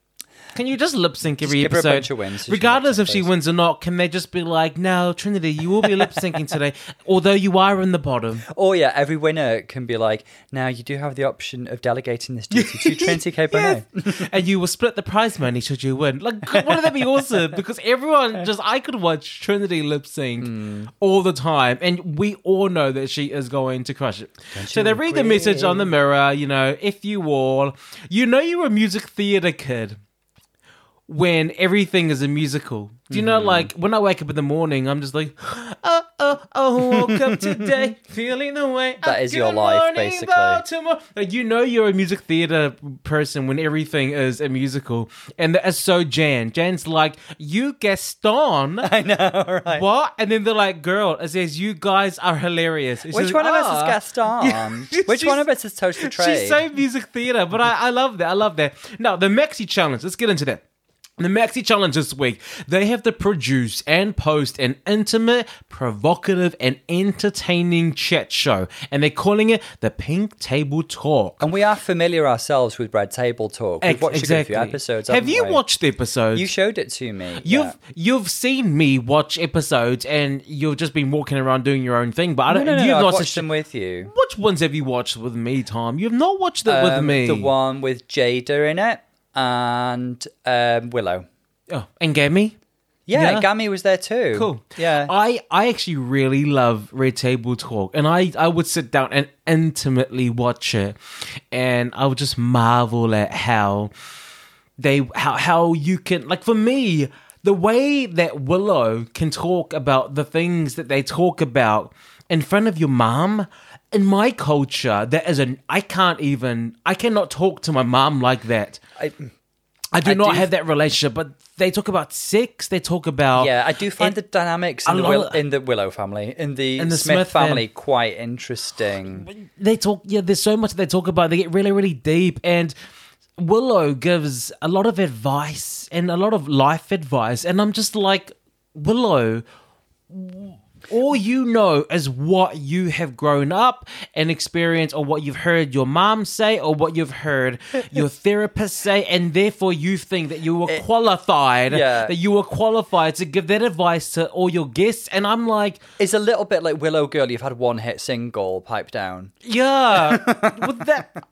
Can you just lip sync every her episode? of wins Regardless if she wins or not, can they just be like, "No, Trinity, you will be lip syncing today, although you are in the bottom." Oh yeah, every winner can be like, now you do have the option of delegating this duty to Trinity K. Bonet. and you will split the prize money should you win. Like, wouldn't that be awesome? Because everyone just, I could watch Trinity lip sync Hmm. all the time, and we all know that she is going to crush it. So they read the message on the mirror, you know, if you all, you know, you're a music theater kid when everything is a musical. Do you Mm-hmm. know, like when I wake up in the morning, I'm just like, oh, oh, oh, woke up today, feeling the way. That I- is your life, basically. Baltimore. Like you know, you're a music theater person when everything is a musical, and that is so Jan. Jan's like, you Gaston. I know, right? What? And then they're like, girl, it says, you guys are hilarious. And Which she's one like, of us is "Ah." Gaston? Which one of us is Toast for Trade? She's so music theater, but I, I love that. I love that. Now, the Maxi challenge, let's get into that. The Maxi Challenge this week, they have to produce and post an intimate, provocative, and entertaining chat show, and they're calling it the Pink Table Talk. And we are familiar ourselves with Red Table Talk. We've watched a few episodes. Have you we? watched the episodes? You showed it to me. You've yeah. you've seen me watch episodes, and you've just been walking around doing your own thing. But I don't. no, no, you've no, I've not watched them with you. Which ones have you watched with me, Tom? You've not watched it with Um, me. The one with Jada in it and um, Willow. oh, and Gammy. Yeah, Yeah. Gammy was there too. Cool. Yeah. I, I actually really love Red Table Talk, and I, I would sit down and intimately watch it, and I would just marvel at how they how how you can like for me the way that Willow can talk about the things that they talk about in front of your mom. In my culture, that is an I can't even I cannot talk to my mom like that. I, I do I not do- have that relationship, but they talk about sex. They talk about yeah, I do find And the dynamics in the, Will, of- in the Willow family, in the, In the Smith, Smith fam- family, quite interesting. they talk yeah there's so much they talk about they get really really deep and willow gives a lot of advice and a lot of life advice and i'm just like willow all you know is what you have grown up and experienced or what you've heard your mom say or what you've heard your therapist say and therefore you think that you were eh, qualified yeah. that you were qualified to give that advice to all your guests and i'm like It's a little bit like Willow Girl. You've had one hit single, pipe down. Yeah, with that.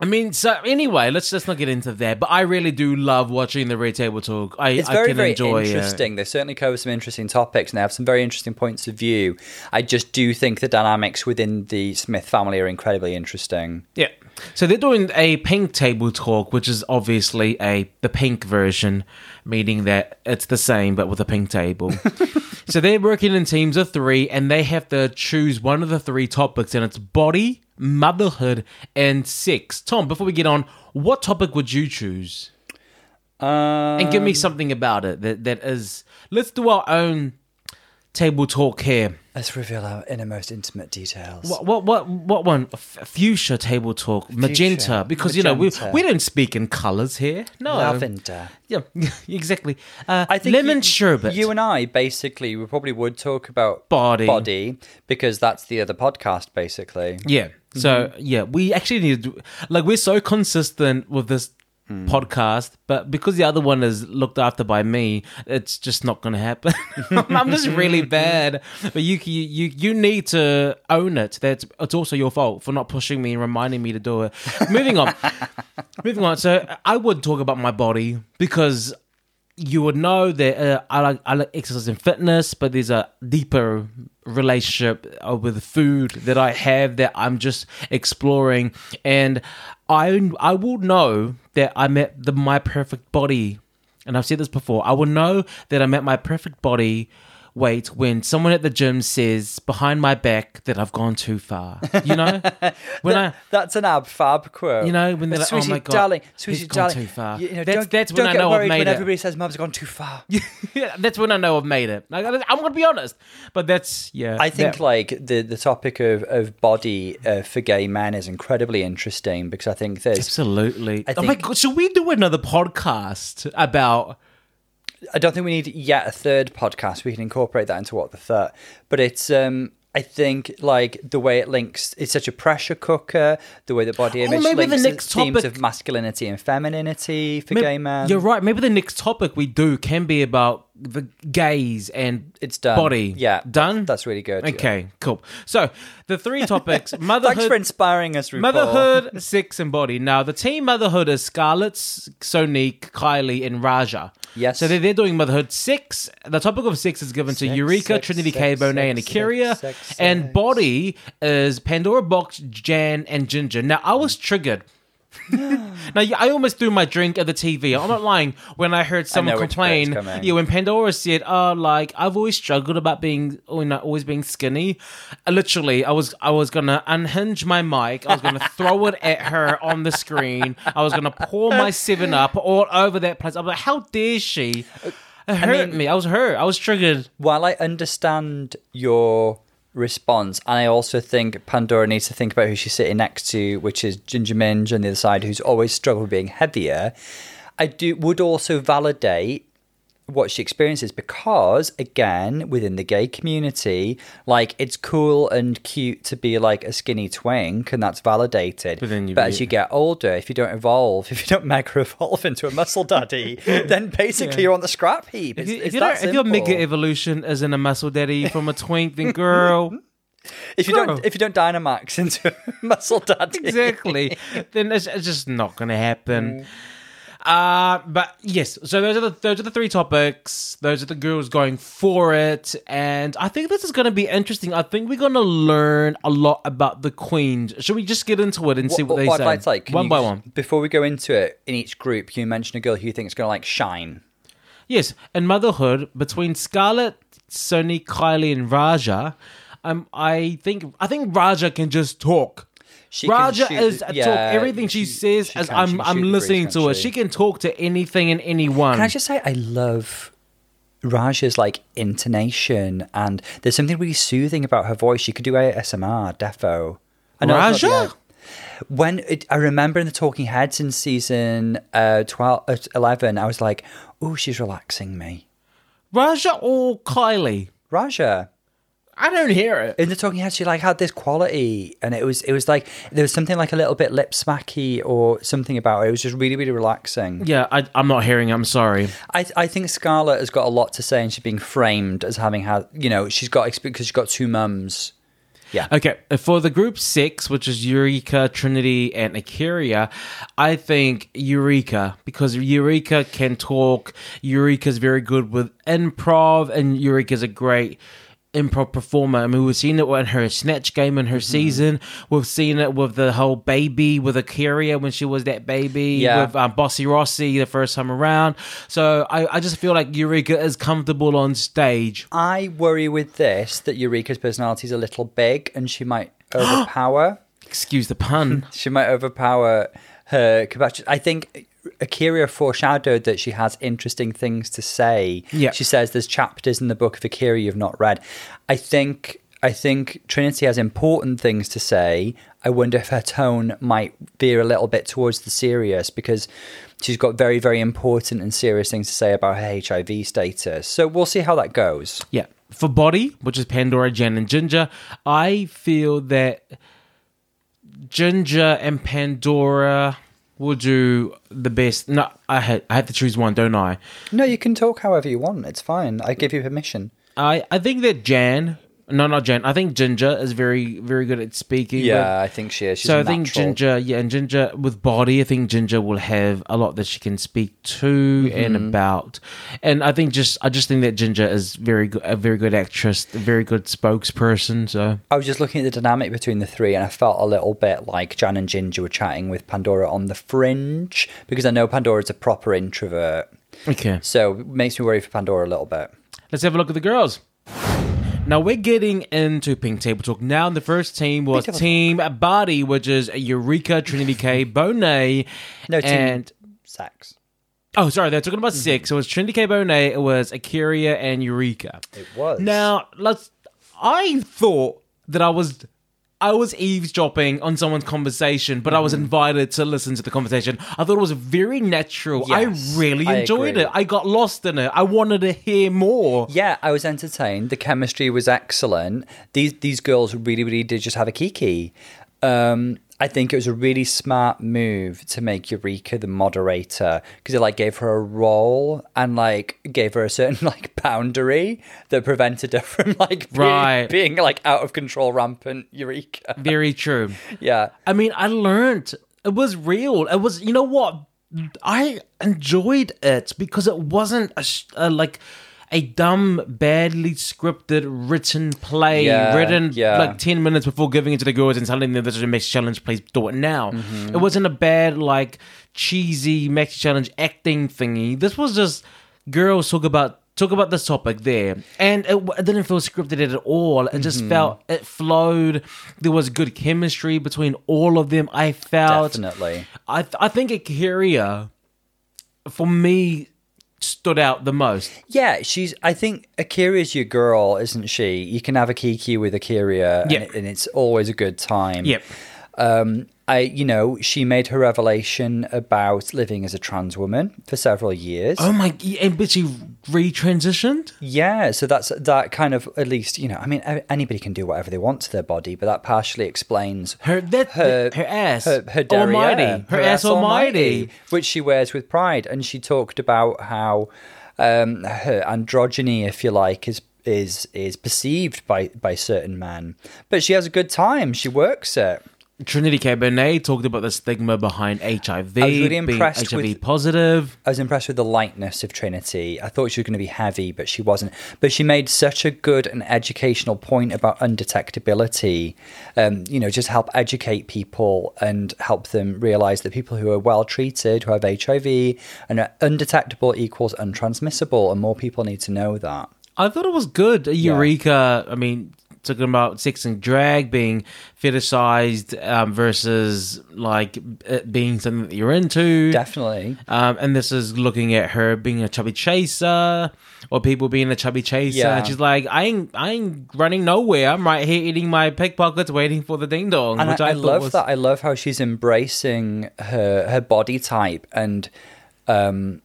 I mean, so anyway, let's just not get into that. But I really do love watching the Red Table Talk. I, It's I very, can very enjoy it. interesting. They certainly cover some interesting topics and they have some very interesting points of view. I just do think the dynamics within the Smith family are incredibly interesting. Yeah. So they're doing a pink table talk, which is obviously a the pink version, meaning that it's the same but with a pink table. so they're working in teams of three, and they have to choose one of the three topics, and it's body, motherhood, and sex. Tom, before we get on, what topic would you choose? Uh, and give me something about it that that is. Let's do our own table talk here. let's reveal our innermost intimate details. What what what what one? F- fuchsia table talk, magenta, because you know we we don't speak in colors here. No, Lavender. Yeah, exactly. Uh, I think lemon you, sherbet. You and I basically we probably would talk about Body. body because that's the other podcast basically. yeah. So Mm-hmm. yeah, we actually need to do, like we're so consistent with this Mm. podcast, but because the other one is looked after by me, it's just not going to happen. I'm just really bad. But you you you you need to own it. That it's also your fault for not pushing me and reminding me to do it. Moving on. Moving on. So I would talk about my body because you would know that uh, I like I like exercise and fitness, but there's a deeper relationship uh, with food that I have that I'm just exploring, and I I will know that I'm at the my perfect body, and I've said this before. I will know that I'm at my perfect body weight when someone at the gym says behind my back that I've gone too far. You know, when I That's an ab fab quote. You know, when they're like, oh my God, darling, sweetie gone darling, too far. You, you know, That's- don't, that's when don't I get know I've worried made when it. everybody says mum's gone too far. yeah, that's when I know I've made it. Like, I'm gonna be honest, but that's yeah. I think that- like the the topic of of body uh, for gay men is incredibly interesting because I think there's absolutely. I oh my god, should we do another podcast about? I don't think we need yet a third podcast. We can incorporate that into what the third. But it's um I think like the way it links it's such a pressure cooker, the way the body Oh, image maybe the links next themes topic- of masculinity and femininity for Maybe- gay men. You're right. Maybe the next topic we do can be about the gaze and It's done. body. Yeah. done. That's really good. Okay, cool. So the three topics: motherhood. Thanks for inspiring us, RuPaul. Motherhood, sex, and body. Now, the team motherhood is Scarlet, Sonique, Kylie, and Ra'Jah. Yes. So they're, they're doing motherhood. Six. The topic of six is given to Six, Eureka, six, Trinity six, K. Bonet, and six, A'keria. six, six, and six. body is Pandora Boxx, Jan, and Ginger. Now, I was triggered. now, I almost threw my drink at the TV. I'm not lying. When I heard someone bit's complain, yeah, when Pandora said, "Oh, like I've always struggled about being, oh, always being skinny," uh, literally, I was, I was gonna unhinge my mic. I was gonna throw it at her on the screen. I was gonna pour my Seven Up all over that place. I was like, "How dare she?" It hurt mean- me. I was hurt. I was triggered. While I understand your response, and I also think Pandora needs to think about who she's sitting next to, which is Ginger Minj on the other side, who's always struggled with being heavier. I do would also validate what she experiences because again within the gay community like it's cool and cute to be like a skinny twink and that's validated. But then you- but as you get older if you don't evolve if you don't mega evolve into a muscle daddy then basically you're on the scrap heap. If, you, it's if, you that don't- if your mega evolution isn't a muscle daddy from a twink, then girl, if you don't if you don't dynamax into a muscle daddy. Exactly, then it's, it's just not going to happen. Mm. Uh, but yes, so those are the those are the three topics. Those are the girls going for it, and I think this is going to be interesting. I think we're going to learn a lot about the queens. Should we just get into it and see what, they I'd say like one by just- one? Before we go into it, in each group, you mention a girl who you think is going to like shine? Yes, in motherhood between Scarlet, Sony, Kylie, and Ra'Jah, um, I think I think Ra'Jah can just talk. She can Ra'Jah shoot- is yeah, talk. Everything she, she- says, she as can, I'm I'm shoot the breeze, listening to her. she? She can talk to anything and anyone. Can I just say I love Ra'Jah's like intonation and there's something really soothing about her voice. She could do ASMR, defo. I know it's not- Ra'Jah? yeah. When it, I remember in the Talking Heads in season uh, 12, uh, 11, I was like, oh, she's relaxing me. Ra'Jah or Kylie? Ra'Jah. I don't hear it. In the Talking Heads, she like had this quality, and it was it was like there was something like a little bit lip smacky or something about it. It was just really really relaxing. Yeah, I, I'm not hearing. it. I'm sorry. I I think Scarlet has got a lot to say, and she's being framed as having had you know she's got exp- because she's got two mums. Yeah. Okay, uh, for the group six, which is Eureka, Trinity, and A'keria, I think Eureka because Eureka can talk. Eureka's very good with improv, and Eureka's a great improv performer. I mean, we've seen it in her snatch game in her Mm-hmm. season. We've seen it with the whole baby with A'keria when she was that baby Yeah. with um, Bossy Rossy the first time around. So I, I just feel like Eureka is comfortable on stage. I worry with this that Eureka's personality is a little big, and she might overpower. Excuse the pun. she might overpower her capacity. I think A'keria foreshadowed that she has interesting things to say. Yeah. She says there's chapters in the book of A'keria you've not read. I think I think Trinity has important things to say. I wonder if her tone might veer a little bit towards the serious because she's got very, very important and serious things to say about her HIV status. So we'll see how that goes. Yeah. For body, which is Pandora, Jen, and Ginger, I feel that Ginger and Pandora will do the best. No, I had I have to choose one, don't I? No, you can talk however you want. It's fine. I give you permission. I I think that Jan, no, not Jan. I think Ginger is very very good at speaking. Yeah, I think she is. She's so I think natural. Ginger, yeah, and Ginger with body, I think Ginger will have a lot that she can speak to and Mm-hmm. about, and I think just I just think that Ginger is very good, a very good actress, a very good spokesperson. So I was just looking at the dynamic between the three, and I felt a little bit like Jan and Ginger were chatting with Pandora on the fringe because I know Pandora's a proper introvert. okay, So it makes me worry for Pandora a little bit. let's have a look at the girls. Now we're getting into Pink Table Talk. Now the first team was. Team Body, which is Eureka, Trinity K, Bonet, No, team and sex. oh, sorry, they're talking about Mm-hmm. six. It was Trinity K. Bonet, it was A'keria, and Eureka. It was. Now, let's. I thought that I was. I was eavesdropping on someone's conversation, but I was invited to listen to the conversation. I thought it was very natural. Mm-hmm. Yes, I really enjoyed agree. it. I got lost in it. I wanted to hear more. Yeah, I was entertained. The chemistry was excellent. These these girls really, really did just have a kiki. Um, I think it was a really smart move to make Eureka the moderator because it like gave her a role and like gave her a certain like boundary that prevented her from like being, Right. being like out of control, rampant Eureka. Very true. Yeah, I mean, I learned it was real. It was, you know what? I enjoyed it because it wasn't a, sh- a like a dumb, badly scripted, written play Yeah, written yeah. like ten minutes before giving it to the girls and telling them this is a Maxi Challenge. Please do it now. Mm-hmm. It wasn't a bad like cheesy Maxi Challenge acting thingy. This was just girls talk about. Talk about this topic there, and it, it didn't feel scripted at all. It Mm-hmm. just felt it flowed. There was good chemistry between all of them. I felt definitely. I th- I think A'keria, for me, stood out the most. Yeah, she's. I think A'keria's your girl, isn't she? You can have a kiki with A'keria, and, it- and it's always a good time. Yep. Um, I, you know, she made her revelation about living as a trans woman for several years. Oh my! And but she retransitioned. Yeah, so that's that kind of at least you know. I mean, anybody can do whatever they want to their body, but that partially explains Her that her her, ass. her, her derriere, almighty. Her, ass almighty. which she wears with pride. And she talked about how um, her androgyny, if you like, is is is perceived by by certain men, but she has a good time. She works it. Trinity K. Bonet talked about the stigma behind HIV. I was really being impressed HIV with- positive. I was impressed with the lightness of Trinity. I thought she was going to be heavy, but she wasn't. But she made such a good and educational point about undetectability. Um, you know, just help educate people and help them realize that people who are well treated, who have HIV, and are undetectable equals untransmissible, and more people need to know that. I thought it was good. Eureka. I mean, talking about sex and drag being fetishized um, versus like it being something that you're into. Definitely. Um, and this is looking at her being a chubby chaser or people being a chubby chaser. Yeah. And she's like, I ain't, I ain't running nowhere. I'm right here eating my pickpockets, waiting for the ding dong. and which I, I, I love was- that. I love how she's embracing her her body type and um,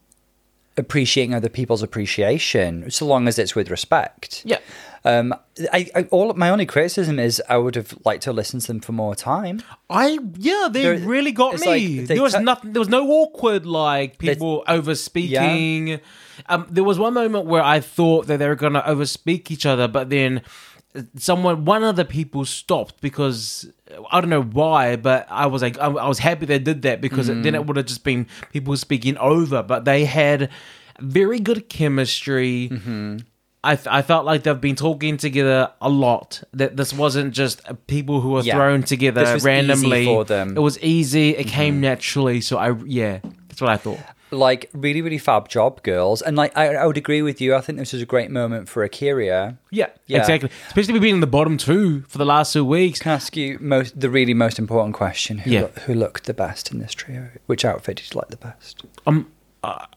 appreciating other people's appreciation, so long as it's with respect. Yeah. Um, I, I all my only criticism is I would have liked to listen to them for more time. I yeah, they There- really got it's me. like they there was cut- nothing. There was no awkward like people over speaking. Um, there was one moment where I thought that they were gonna over speak each other, but then someone, one of the people stopped because I don't know why, but I was like, I, I was happy they did that because then Mm. it would have just been people speaking over. But they had very good chemistry. Mm-hmm. I, th- I felt like they've been talking together a lot. That this wasn't just people who were Yeah. thrown together This was easy randomly for them. Mm-hmm. It was easy. It came naturally. So I yeah, that's what I thought. Like really, really fab job, girls. And like I, I would agree with you. I think this was a great moment for A'keria. Yeah, Yeah. exactly. Especially we being in the bottom two for the last two weeks. Can I ask you most the really most important question? Who, Yeah. loo- who looked the best in this trio? Which outfit did you like the best? Um,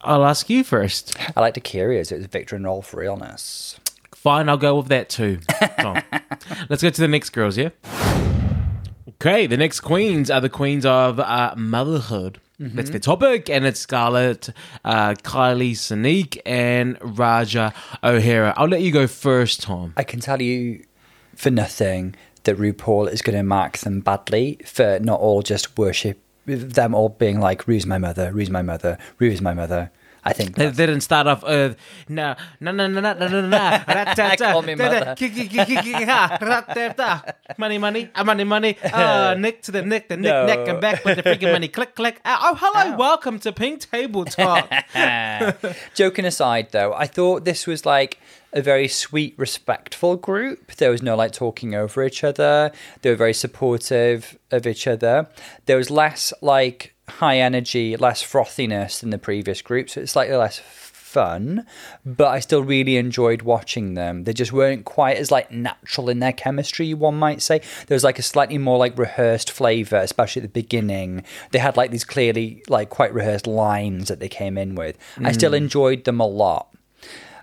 I'll ask you first. I liked A'keria's. It was Viktor and Rolf Realness. Fine, I'll go with that too. Tom. Let's go to the next girls, yeah? Okay, the next queens are the queens of uh, motherhood. That's the topic, and it's Scarlet, uh, Kylie Sonique, and Ra'Jah O'Hara. I'll let you go first, Tom. I can tell you for nothing that RuPaul is going to mark them badly for not all just worship them all being like Ru's my mother, Ru's my mother, Ru's my mother. I think They they didn't start off uh no no no no no no no no Call me mother. money money uh, money money uh nick to the nick the nick No. neck and back with the freaking money click click Uh, oh hello Ow. welcome to Pink Table Talk Joking aside, though, I thought this was like a very sweet, respectful group. There was no like talking over each other. They were very supportive of each other. There was less like high energy, less frothiness than the previous group, so it's slightly less fun. But I still really enjoyed watching them. They just weren't quite as like natural in their chemistry, one might say. There was like a slightly more like rehearsed flavor, especially at the beginning. They had like these clearly like quite rehearsed lines that they came in with. I still mm. enjoyed them a lot.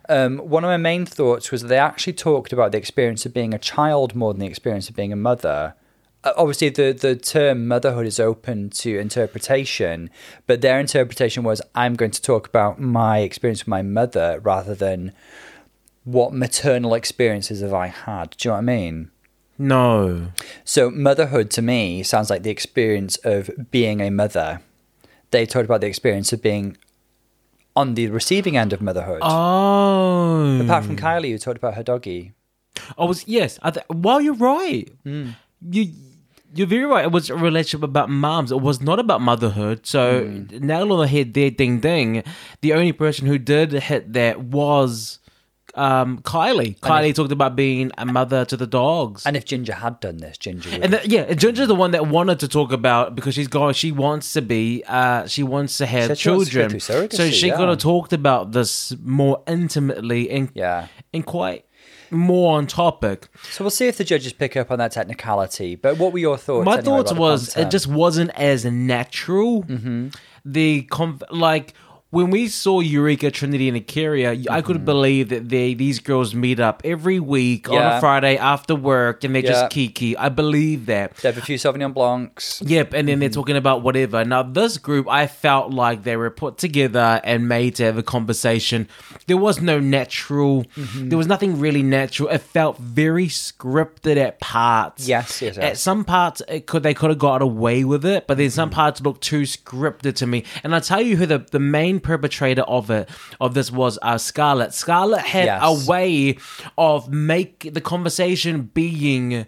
Um, one of my main thoughts was they actually talked about the experience of being a child more than the experience of being a mother. Uh, Obviously, the, the term motherhood is open to interpretation, but their interpretation was I'm going to talk about my experience with my mother rather than what maternal experiences have I had. Do you know what I mean? no So, motherhood to me sounds like the experience of being a mother. They talked about the experience of being on the receiving end of motherhood. oh Apart from Kylie, who talked about her doggy. I was yes I th- well you're right Hmm. you you're very right it was a relationship about moms it was not about motherhood so Hmm. nail on the head there ding ding the only person who did hit that was um, Kylie Kylie talked about being a mother to the dogs And if Ginger had done this, Ginger would. And the, yeah, Ginger's the one that wanted to talk about because she's going. She wants to be. Uh, she wants to have she to children. surrogacy, so she yeah. could have talked about this more intimately and yeah. and quite more on topic. So we'll see if the judges pick up on that technicality. But what were your thoughts? My anyway, thoughts was it just wasn't as natural. Mm-hmm. The conf- like when we saw Eureka, Trinity, and A'keria, I couldn't mm-hmm. believe that they these girls meet up every week on Yeah. a Friday after work and they're Yeah. just kiki. I believe that. They have a few Sauvignon Blancs. Yep, and then they're mm-hmm. talking about whatever. Now, this group, I felt like they were put together and made to have a conversation. There was no natural, mm-hmm. there was nothing really natural. It felt very scripted at parts. Yes, yes, At yes. some parts, it could they could have got away with it, but then some parts looked too scripted to me. And I'll tell you who the, the main perpetrator of it, of this was uh, Scarlet. Scarlet had Yes. a way of make the conversation being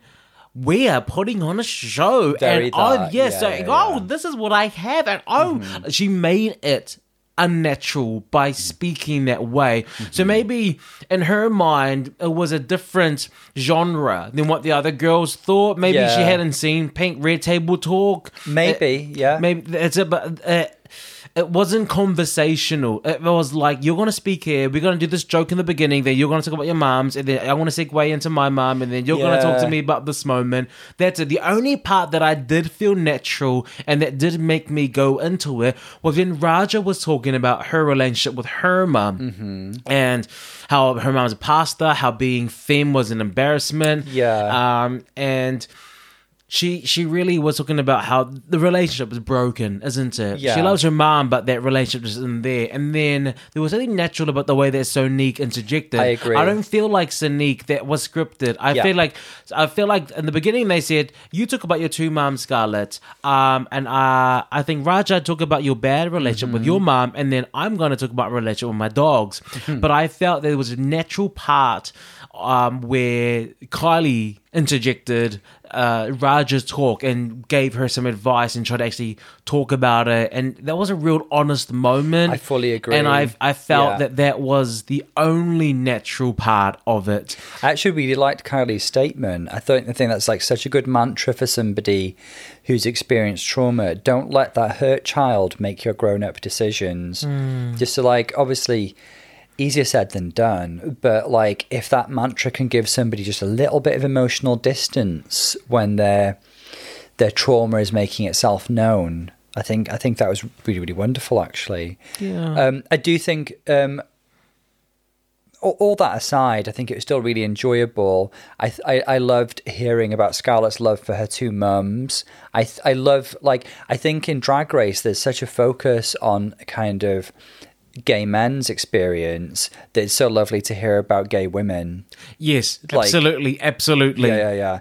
we are putting on a show. Very and oh that, yes yeah, so, yeah, oh yeah. this is what i have. And oh she made it unnatural by speaking that way. So maybe in her mind it was a different genre than what the other girls thought. Maybe she hadn't seen pink red table talk. Maybe, yeah. Maybe it's a but uh, it wasn't conversational. It was like you're gonna speak here. We're gonna do this joke in the beginning. Then you're gonna talk about your moms, and then I want to segue into my mom, and then you're gonna talk to me about this moment. That's it. The only part that I did feel natural and that did make me go into it was when Ra'Jah was talking about her relationship with her mom Mm-hmm. and how her mom's a pastor, how being femme was an embarrassment. Yeah. Um, and she she really was talking about how the relationship is broken, isn't it? Yeah. She loves her mom, but that relationship isn't there. And then there was something natural about the way that Sonique interjected. I agree. I don't feel like Sonique that was scripted. I Yeah. feel like I feel like in the beginning they said you talk about your two moms, Scarlet, um, and uh, I think Ra'Jah talk about your bad relationship with Mm-hmm. your mom, and then I'm going to talk about relationship with my dogs. Mm-hmm. but I felt there was a natural part um, where Kylie interjected uh, Ra'Jah's talk and gave her some advice and tried to actually talk about it, and that was a real honest moment. I fully agree. and I I felt Yeah. that that was the only natural part of it. I actually really liked Kylie's statement. I thought I think that's like such a good mantra for somebody who's experienced trauma. Don't let that hurt child make your grown up decisions. Just to like obviously easier said than done, but like if that mantra can give somebody just a little bit of emotional distance when their their trauma is making itself known. I think I think that was really really wonderful actually. Yeah. Um, I do think um, all, all that aside, I think it was still really enjoyable. I, I I loved hearing about Scarlet's love for her two mums. I I love like I think in Drag Race there's such a focus on kind of gay men's experience that it's so lovely to hear about gay women. Yes, Like- absolutely, absolutely. Yeah, yeah,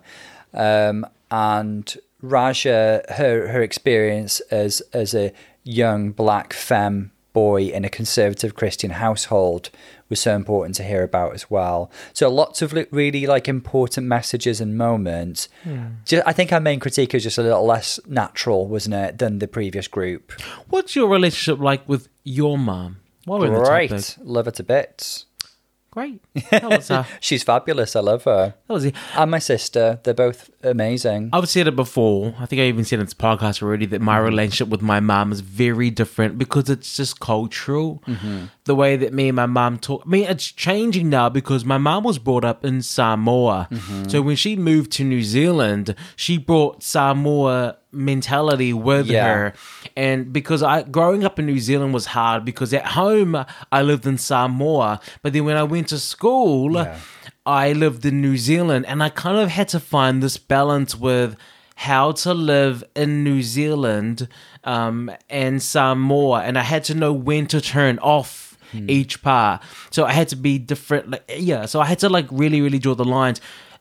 yeah. Um, and Ra'Jah, her her experience as as a young black femme boy in a conservative Christian household was so important to hear about as well. So lots of really like important messages and moments. Ju- I think our main critique is just a little less natural, wasn't it, than the previous group? What's your relationship like with your mom? While we're on the topic. Love her to bits. Great. That was, uh, She's fabulous. I love her. that was. And my sister, they're both amazing. I've said it before. I think I even said it in this podcast already that my mm-hmm. relationship with my mom is very different because it's just cultural. Mm-hmm. The way that me and my mom talk. I mean, it's changing now because my mom was brought up in Samoa. Mm-hmm. So when she moved to New Zealand, she brought Samoa mentality with Yeah. her. And because I growing up in New Zealand was hard because at home I lived in Samoa, but then when I went to school, Yeah. I lived in New Zealand and I kind of had to find this balance with how to live in New Zealand um, and Samoa, and I had to know when to turn off each part. So I had to be different. Like, yeah, so I had to like really, really draw the lines.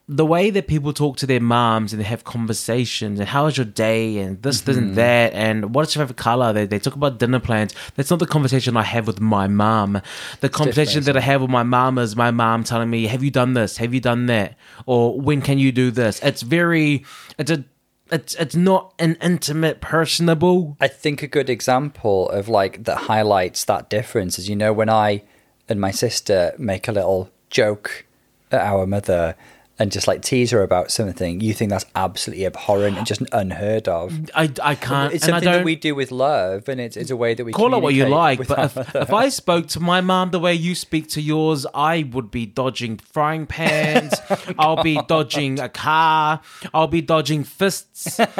The way that people talk to their moms and they have conversations and how was your day and this, this, and mm-hmm. that and what's your favorite color? They, they talk about dinner plans. That's not the conversation I have with my mom. The conversation that I have with my mom is my mom telling me, "Have you done this? Have you done that? Or when can you do this?" It's very, it's a, it's it's not an intimate, personable. I think a good example of like that highlights that difference is you know when I and my sister make a little joke at our mother and just like tease her about something, you think that's absolutely abhorrent and just unheard of. I, I can't. It's and I something that we do with love, and it's, it's a way that we call it what you like. But if, if I spoke to my mom the way you speak to yours, I would be dodging frying pans. I'll be dodging a car. I'll be dodging fists.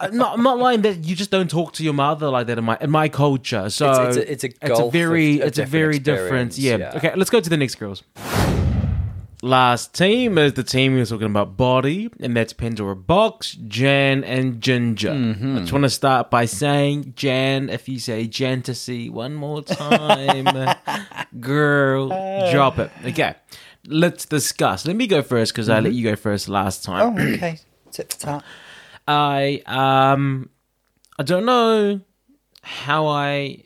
Uh, no, I'm not lying. That you just don't talk to your mother like that in my in my culture. So It's- it's a- it's a it's a very of- of it's a different very different. Yeah. yeah. Okay. Let's go to the next girls. Last team is the team who's talking about body, and that's Pandora Boxx, Jan, and Ginger. Mm-hmm. I just want to start by saying, Jan, if you say Jantasy one more time, girl, drop it. Okay, let's discuss. Let me go first because I let you go first last time. oh, okay, tit for tat. I um, I don't know how I,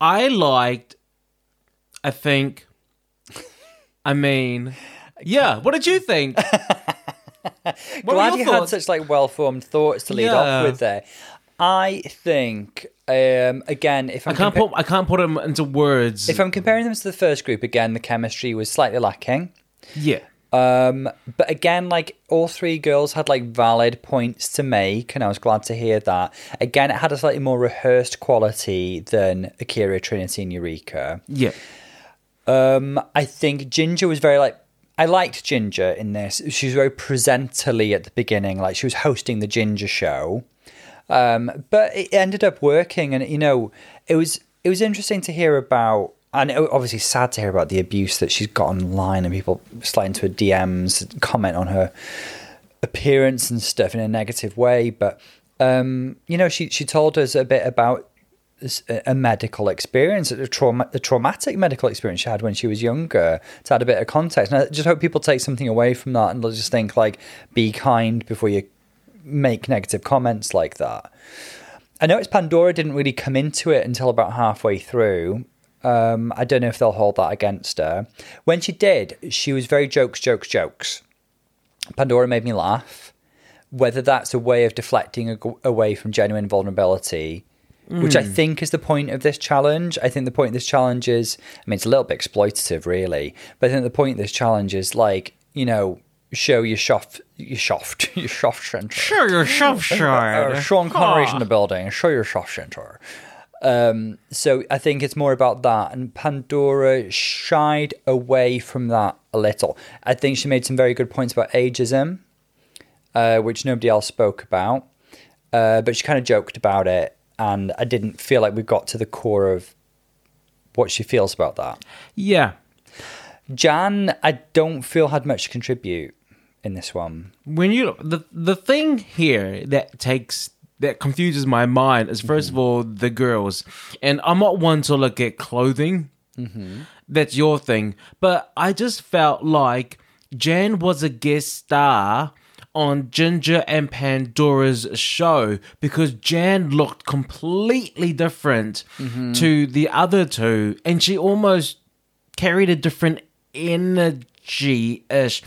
I liked. I think. I mean, yeah. What did you think? Glad you thoughts? had such like well formed thoughts to lead Yeah. off with there. I think um, again, if I I'm can't compa- put I can't put them into words. if I'm comparing them to the first group again, the chemistry was slightly lacking. yeah, Um, but again, like all three girls had like valid points to make, and I was glad to hear that. Again, it had a slightly more rehearsed quality than A'keria, Trinity, and Eureka. yeah, Um, I think Ginger was very like I liked Ginger in this. She was very presenterly at the beginning, like she was hosting the Ginger show. Um, but it ended up working, and you know, it was it was interesting to hear about, and obviously sad to hear about the abuse that she's got online, and people slide into her DMs, comment on her appearance and stuff in a negative way. But um, you know, she she told us a bit about a medical experience, a, trauma, traumatic medical experience she had when she was younger. To add a bit of context, and I just hope people take something away from that and they'll just think like, be kind before you make negative comments like that. I noticed Pandora didn't really come into it until about halfway through. Um, I don't know if they'll hold that against her. When she did, she was very jokes, jokes, jokes. Pandora made me laugh. Whether that's a way of deflecting away from genuine vulnerability, which I think is the point of this challenge. I think the point of this challenge is, I mean, it's a little bit exploitative, really, but I think the point of this challenge is like, you know, show your soft, your soft, your soft center. sure yourself, Uh, sure. Sean Connery's in the building. Show your soft center. Um, so I think it's more about that, and Pandora shied away from that a little. I think she made some very good points about ageism, uh, which nobody else spoke about, uh, but she kind of joked about it, and I didn't feel like we got to the core of what she feels about that. Yeah, Jan, I don't feel had much to contribute in this one. when you the the thing here that takes that confuses my mind is 1st of mm-hmm. all the girls, and I'm not one to look at clothing. Mm-hmm. That's your thing, but I just felt like Jan was a guest star on Ginger and Pandora's show because Jan looked completely different mm-hmm. to the other two, and she almost carried a different energy ish.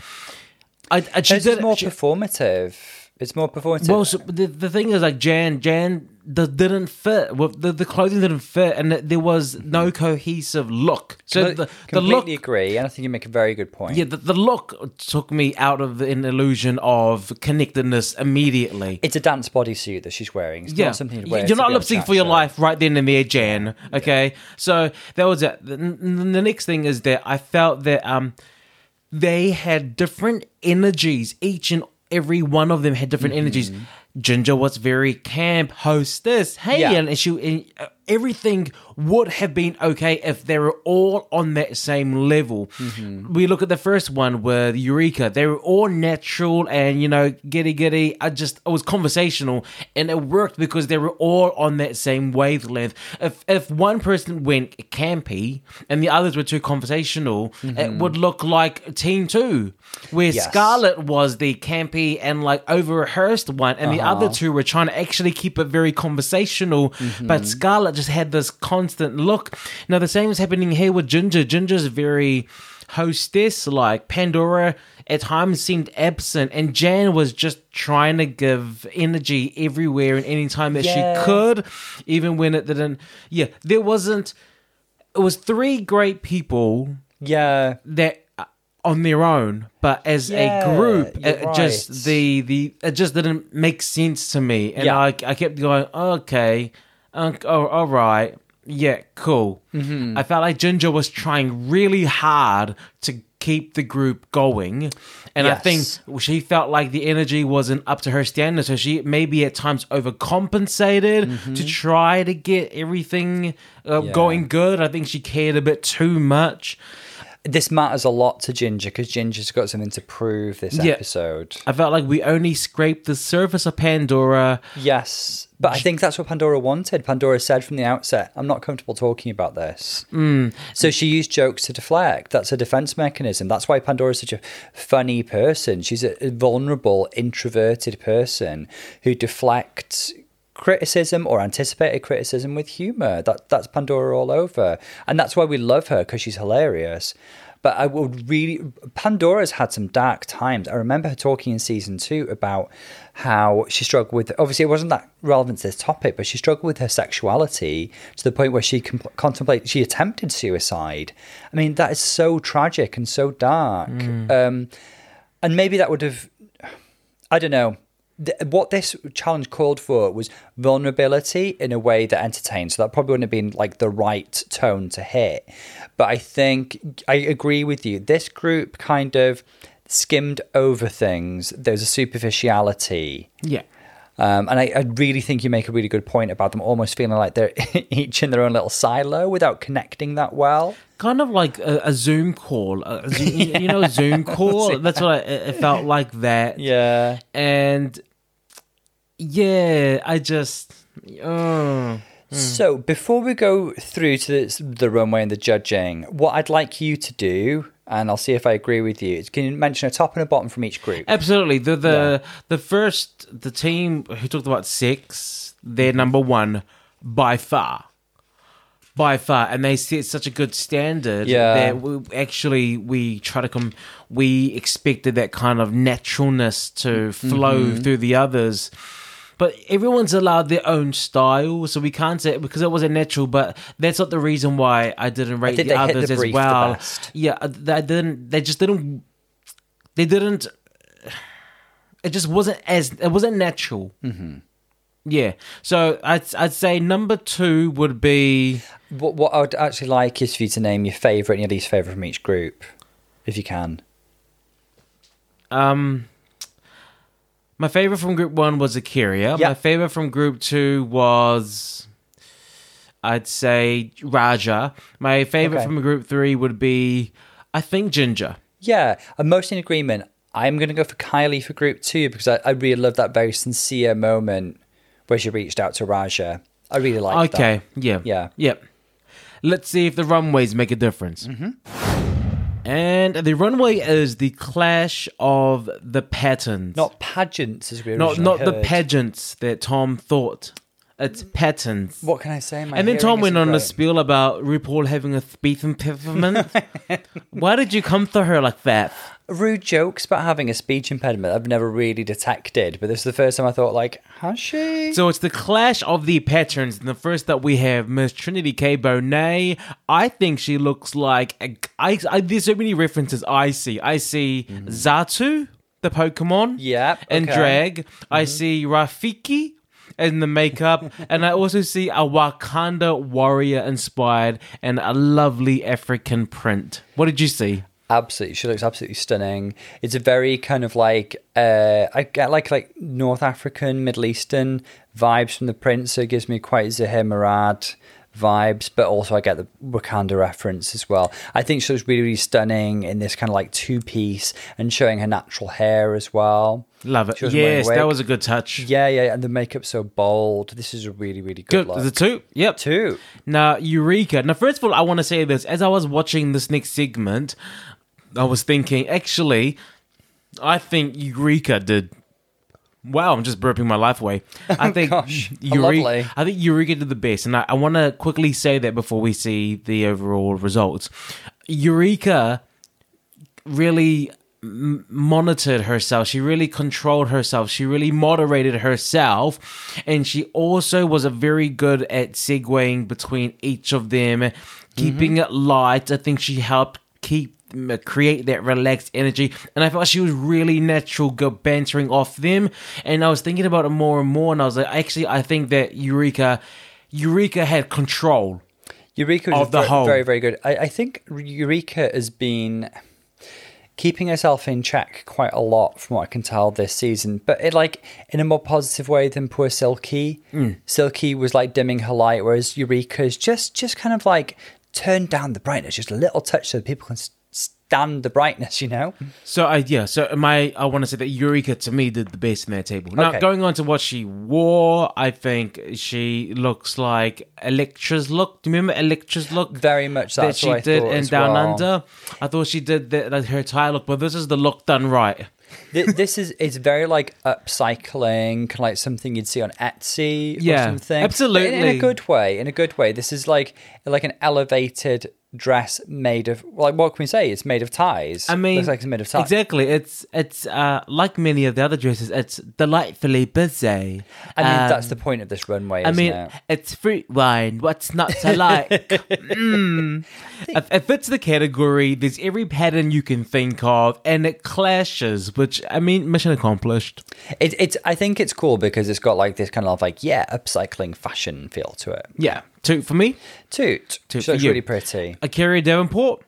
I, I she It's did more she- performative. It's more performative. well, so the, the thing is, like Jan, Jan the, didn't fit. Well, the the clothing didn't fit, and there was no cohesive look. So Co- the the look, completely agree, and I think you make a very good point. yeah, the, the look took me out of an illusion of connectedness immediately. It's a dance bodysuit that she's wearing. It's yeah, not something you'd wear you're to not lip syncing for your show. life right then and there, Jan. Okay, so that was it. The, the next thing is that I felt that um they had different energies. Each and every one of them had different Mm-hmm. energies. Ginger was very camp hostess. Hey, Yeah. and she and uh, everything would have been okay if they were all on that same level. Mm-hmm. We look at the first one with Eureka. They were all natural and you know giddy giddy. I just it was conversational and it worked because they were all on that same wavelength. If if one person went campy and the others were too conversational, it would look like Team Two, where Mm-hmm. Yes. Scarlet was the campy and like over rehearsed one, and the other two were trying to actually keep it very conversational. But Scarlet just had this constant look. Now the same is happening here with Ginger. Ginger's very hostess like Pandora at times seemed absent and Jan was just trying to give energy everywhere and anytime that Yeah. she could even when it didn't yeah there wasn't it was three great people Yeah, that on their own, but as Yeah, a group, it just the the it just didn't make sense to me, and Yeah. I I kept going, okay, uh, oh, all right, yeah, cool. Mm-hmm. I felt like Ginger was trying really hard to keep the group going. And I think she felt like the energy wasn't up to her standard. so she maybe at times overcompensated to try to get everything uh, Mm-hmm. Yeah. going good. I think she cared a bit too much. This matters a lot to Ginger because Ginger's got something to prove this Yeah. episode. I felt like we only scraped the surface of Pandora. Yes, but I think that's what Pandora wanted. Pandora said from the outset, "I'm not comfortable talking about this." Mm. So she used jokes to deflect. That's a defense mechanism. That's why Pandora's such a funny person. She's a vulnerable, introverted person who deflects criticism or anticipated criticism with humor. That that's Pandora all over, and that's why we love her because she's hilarious. But I would really, Pandora's had some dark times. I remember her talking in season two about how she struggled with. Obviously, it wasn't that relevant to this topic, but she struggled with her sexuality to the point where she com- contemplated, she attempted suicide. I mean, that is so tragic and so dark. Um, and maybe that would have, I don't know. Th- What this challenge called for was vulnerability in a way that entertained. So that probably wouldn't have been like the right tone to hit. But I think I agree with you. This group kind of skimmed over things. There's a superficiality. Yeah. Um, and I, I really think you make a really good point about them almost feeling like they're each in their own little silo without connecting that well. Kind of like a, a Zoom call. A Zoom, you- you know, a Zoom call? That's what I, it felt like that. Yeah. And yeah, I just. Uh, So before we go through to the, the runway and the judging, what I'd like you to do, and I'll see if I agree with you, is can you mention a top and a bottom from each group? Absolutely. The the the first the team who talked about six, they're number one by far. By far, and they set such a good standard Yeah. that we, actually we try to come. We expected that kind of naturalness to flow Mm-hmm. through the others, but everyone's allowed their own style, so we can't say because it wasn't natural. But that's not the reason why I didn't rate think the others the as well. Yeah, uh, they didn't. They just didn't. They didn't it just wasn't as it wasn't natural. Mm-hmm. Yeah, so I'd I'd say number two would be What, what I would actually like is for you to name your favourite and your least favourite from each group, if you can. um. My favorite from group one was A'keria. Yeah. My favorite from group two was, I'd say Ra'Jah. My favorite Okay. from group three would be, I think Ginger. Yeah, I'm most in agreement. I'm going to go for Kylie for group two because I, I really love that very sincere moment where she reached out to Ra'Jah. I really like that. okay, yeah, Yeah. yep. Let's see if the runways make a difference. Mm-hmm. And the runway is the clash of the patterns. Not pageants, as we not not the heard. pageants that Tom thought. It's patterns. What can I say? My and then Tom went on a spiel about RuPaul having a speech impediment. Why did you come to her like that? rude jokes about having a speech impediment. I've never really detected, but this is the first time I thought, like, has she? So it's the clash of the patterns. And the first that we have Miss Trinity K. Bonet. I think she looks like a, I, I, there's so many references I see. I see mm-hmm. Xatu, the Pokemon, Yeah, and okay. drag. I mm-hmm. see Rafiki in the makeup, and I also see a Wakanda warrior inspired and a lovely African print. What did you see? Absolutely, she looks absolutely stunning. It's a very kind of like uh, I get like like North African, Middle Eastern vibes from the print, so it gives me quite Zuhair Murad vibes, but also I get the Wakanda reference as well. I think she looks really, really stunning in this kind of like two piece and showing her natural hair as well. Love it. She wasn't wearing a Yes, that was a good touch. Yeah, yeah, and the makeup's so bold. This is a really, really good, Good. look. It two? Yep. Two. Now, Eureka. Now, first of all, I want to say this. As I was watching this next segment, I was thinking, actually, I think Eureka did. Wow, I'm just burping my life away. Oh, I think gosh, Eureka. Oh, I think Eureka did the best, and I, I want to quickly say that before we see the overall results. Eureka really m- monitored herself. She really controlled herself. She really moderated herself. And she also was a very good at segueing between each of them, keeping mm-hmm. it light. I think she helped keep create that relaxed energy. And I felt she was really natural, go bantering off them. And I was thinking about it more and more, and I was like, actually, I think that Eureka, Eureka had control. Eureka was Of the very, whole. very, very good. I, I think Eureka has been keeping herself in check quite a lot from what I can tell this season, but it like in a more positive way than poor Silky. Mm. Silky was like dimming her light, whereas Eureka's just just kind of like turned down the brightness just a little touch so people can stand the brightness, you know. So I yeah, so my I want to say that Eureka to me did the best in that table. Now Okay. going on to what she wore, I think she looks like Elektra's look. Do you remember Elektra's look? Very much that she what I did in Down well. Under. I thought she did the, like, her tie look, but this is the look done right. This is it's very like upcycling, like something you'd see on Etsy Yeah, or something. absolutely. In, in a good way. In a good way. This is like like an elevated dress made of like what can we say? It's made of ties. I mean, looks like it's made of ties. Exactly. It's it's uh, like many of the other dresses. It's delightfully busy. I mean, Um, that's the point of this runway. I mean, it? it's fruit wine. What's not to like? mm. It, it fits the category. There's every pattern you can think of, and it clashes. Which I mean, mission accomplished. It, it's. I think it's cool because it's got like this kind of like yeah, upcycling fashion feel to it. Yeah, two for me. Toot. Toot so for it's you. really pretty. A'keria Davenport.